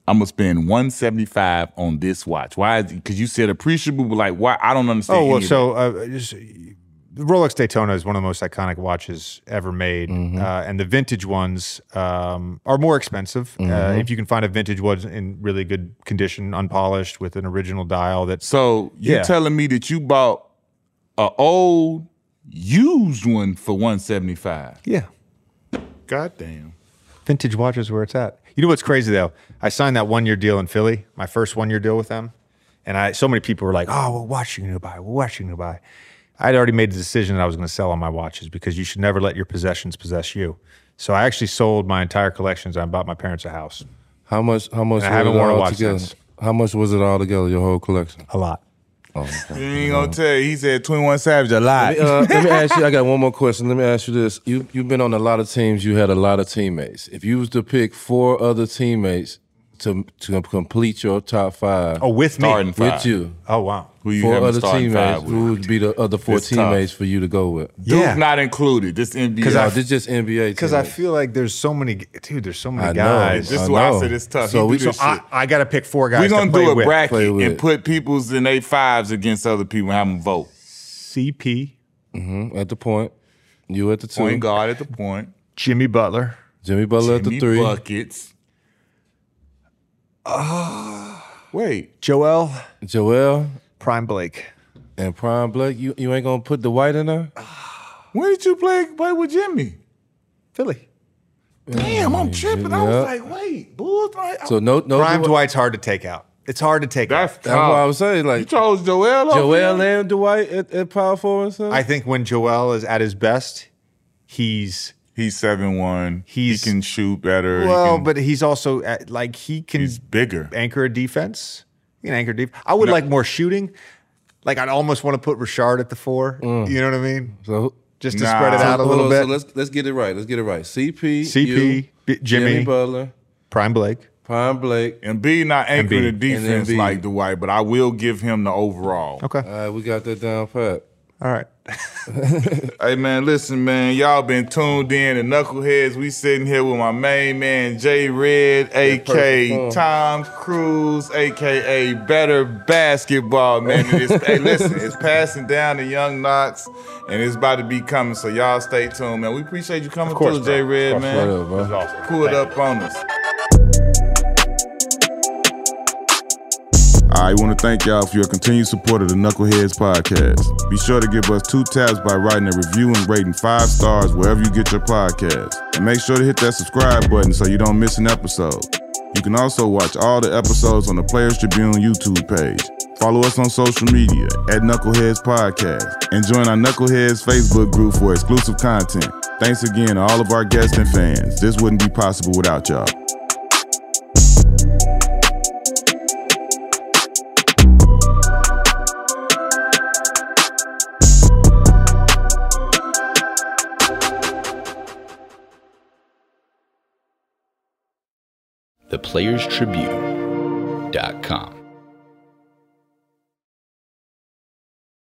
I'm gonna spend one seventy five on this watch? Why? Because you said appreciable, but like why? I don't understand. Oh well, any of so uh, just, the Rolex Daytona is one of the most iconic watches ever made, Mm-hmm. uh, and the vintage ones um, are more expensive. Uh, Mm-hmm. if you can find a vintage one in really good condition, unpolished, with an original dial, that's So you Yeah. telling me that you bought a old used one for one seventy five? yeah, God damn. vintage watches where it's at. You know what's crazy though? I signed that one year deal in Philly, my first one year deal with them, and I so many people were like, "Oh, what watch you gonna buy? What watch you gonna buy?" I'd already made the decision that I was going to sell all my watches because you should never let your possessions possess you. So I actually sold my entire collections. I bought my parents a house. How much? How much? And I was haven't it worn a all watch together? since. How much was it all together? Your whole collection. A lot. You ain't gonna tell you. He said twenty one Savage a lot. Uh, let me ask you. I got one more question. Let me ask you this: You you've been on a lot of teams. You had a lot of teammates. If you was to pick four other teammates to to complete your top five Oh, with me. Starting five. with you, Oh, wow. Who you four other teammates, five who would be the other four It's tough. teammates for you to go with? Duke Yeah. not included. This NBA. Oh, this just NBA. Because I feel like there's so many, dude. There's so many I know. guys. This is I why I know. said it's tough. So we- So I. I got to pick four guys. We're gonna to play do a with. play bracket with. and put people's in a fives against other people and have them vote. CP, mm-hmm. at the point, you at the two, Point guard at the point. Jimmy Butler, Jimmy Butler at the three, buckets. Ah. Wait, Joel, Joel Prime Blake. and Prime Blake. You you ain't gonna put the white in there? when did you play play with Jimmy? Philly. Damn, I'm tripping. I was Yeah. like, wait, Bulls. Like, So no no. Prime Dwight- Dwight's hard to take out. It's hard to take that's out. That's what I was saying. Like You Like chose Joel. over Joel him? and Dwight at, at power forward. and stuff? I think when Joel is at his best, he's He's seven one. He can shoot better. He well, can- but he's also at, like he can he's bigger. anchor a defense. He can anchor deep. I would like more shooting. Like I'd almost want to put Richard at the four. Mm. You know what I mean? so. Just to Nah. spread it out a little on, bit. So let's let's get it right. Let's get it right. CP, CP, you, B- Jimmy. Butler, Prime Blake. Prime Blake. And B not anchor the defense And Embiid. like Dwight, but I will give him the overall. Okay. All right, we got that down pat. All right. Hey man, listen, man, y'all been tuned in to Knuckleheads. We sitting here with my main man Jay Red, aka. Tom Cruise, aka Better Basketball, man. Hey, listen, it's passing down to Young Knox, and it's about to be coming. So y'all stay tuned, man. We appreciate you coming course, through, bro. Jay Red, man. What up. Pull it Thank up on us. I want to thank y'all for your continued support of the Knuckleheads podcast. Be sure to give us two taps by writing a review and rating five stars wherever you get your podcast. And make sure to hit that subscribe button so you don't miss an episode. You can also watch all the episodes on the Players Tribune YouTube page. Follow us on social media at Knuckleheads Podcast and join our Knuckleheads Facebook group for exclusive content. Thanks again to all of our guests and fans. This wouldn't be possible without y'all. theplayerstribune.com.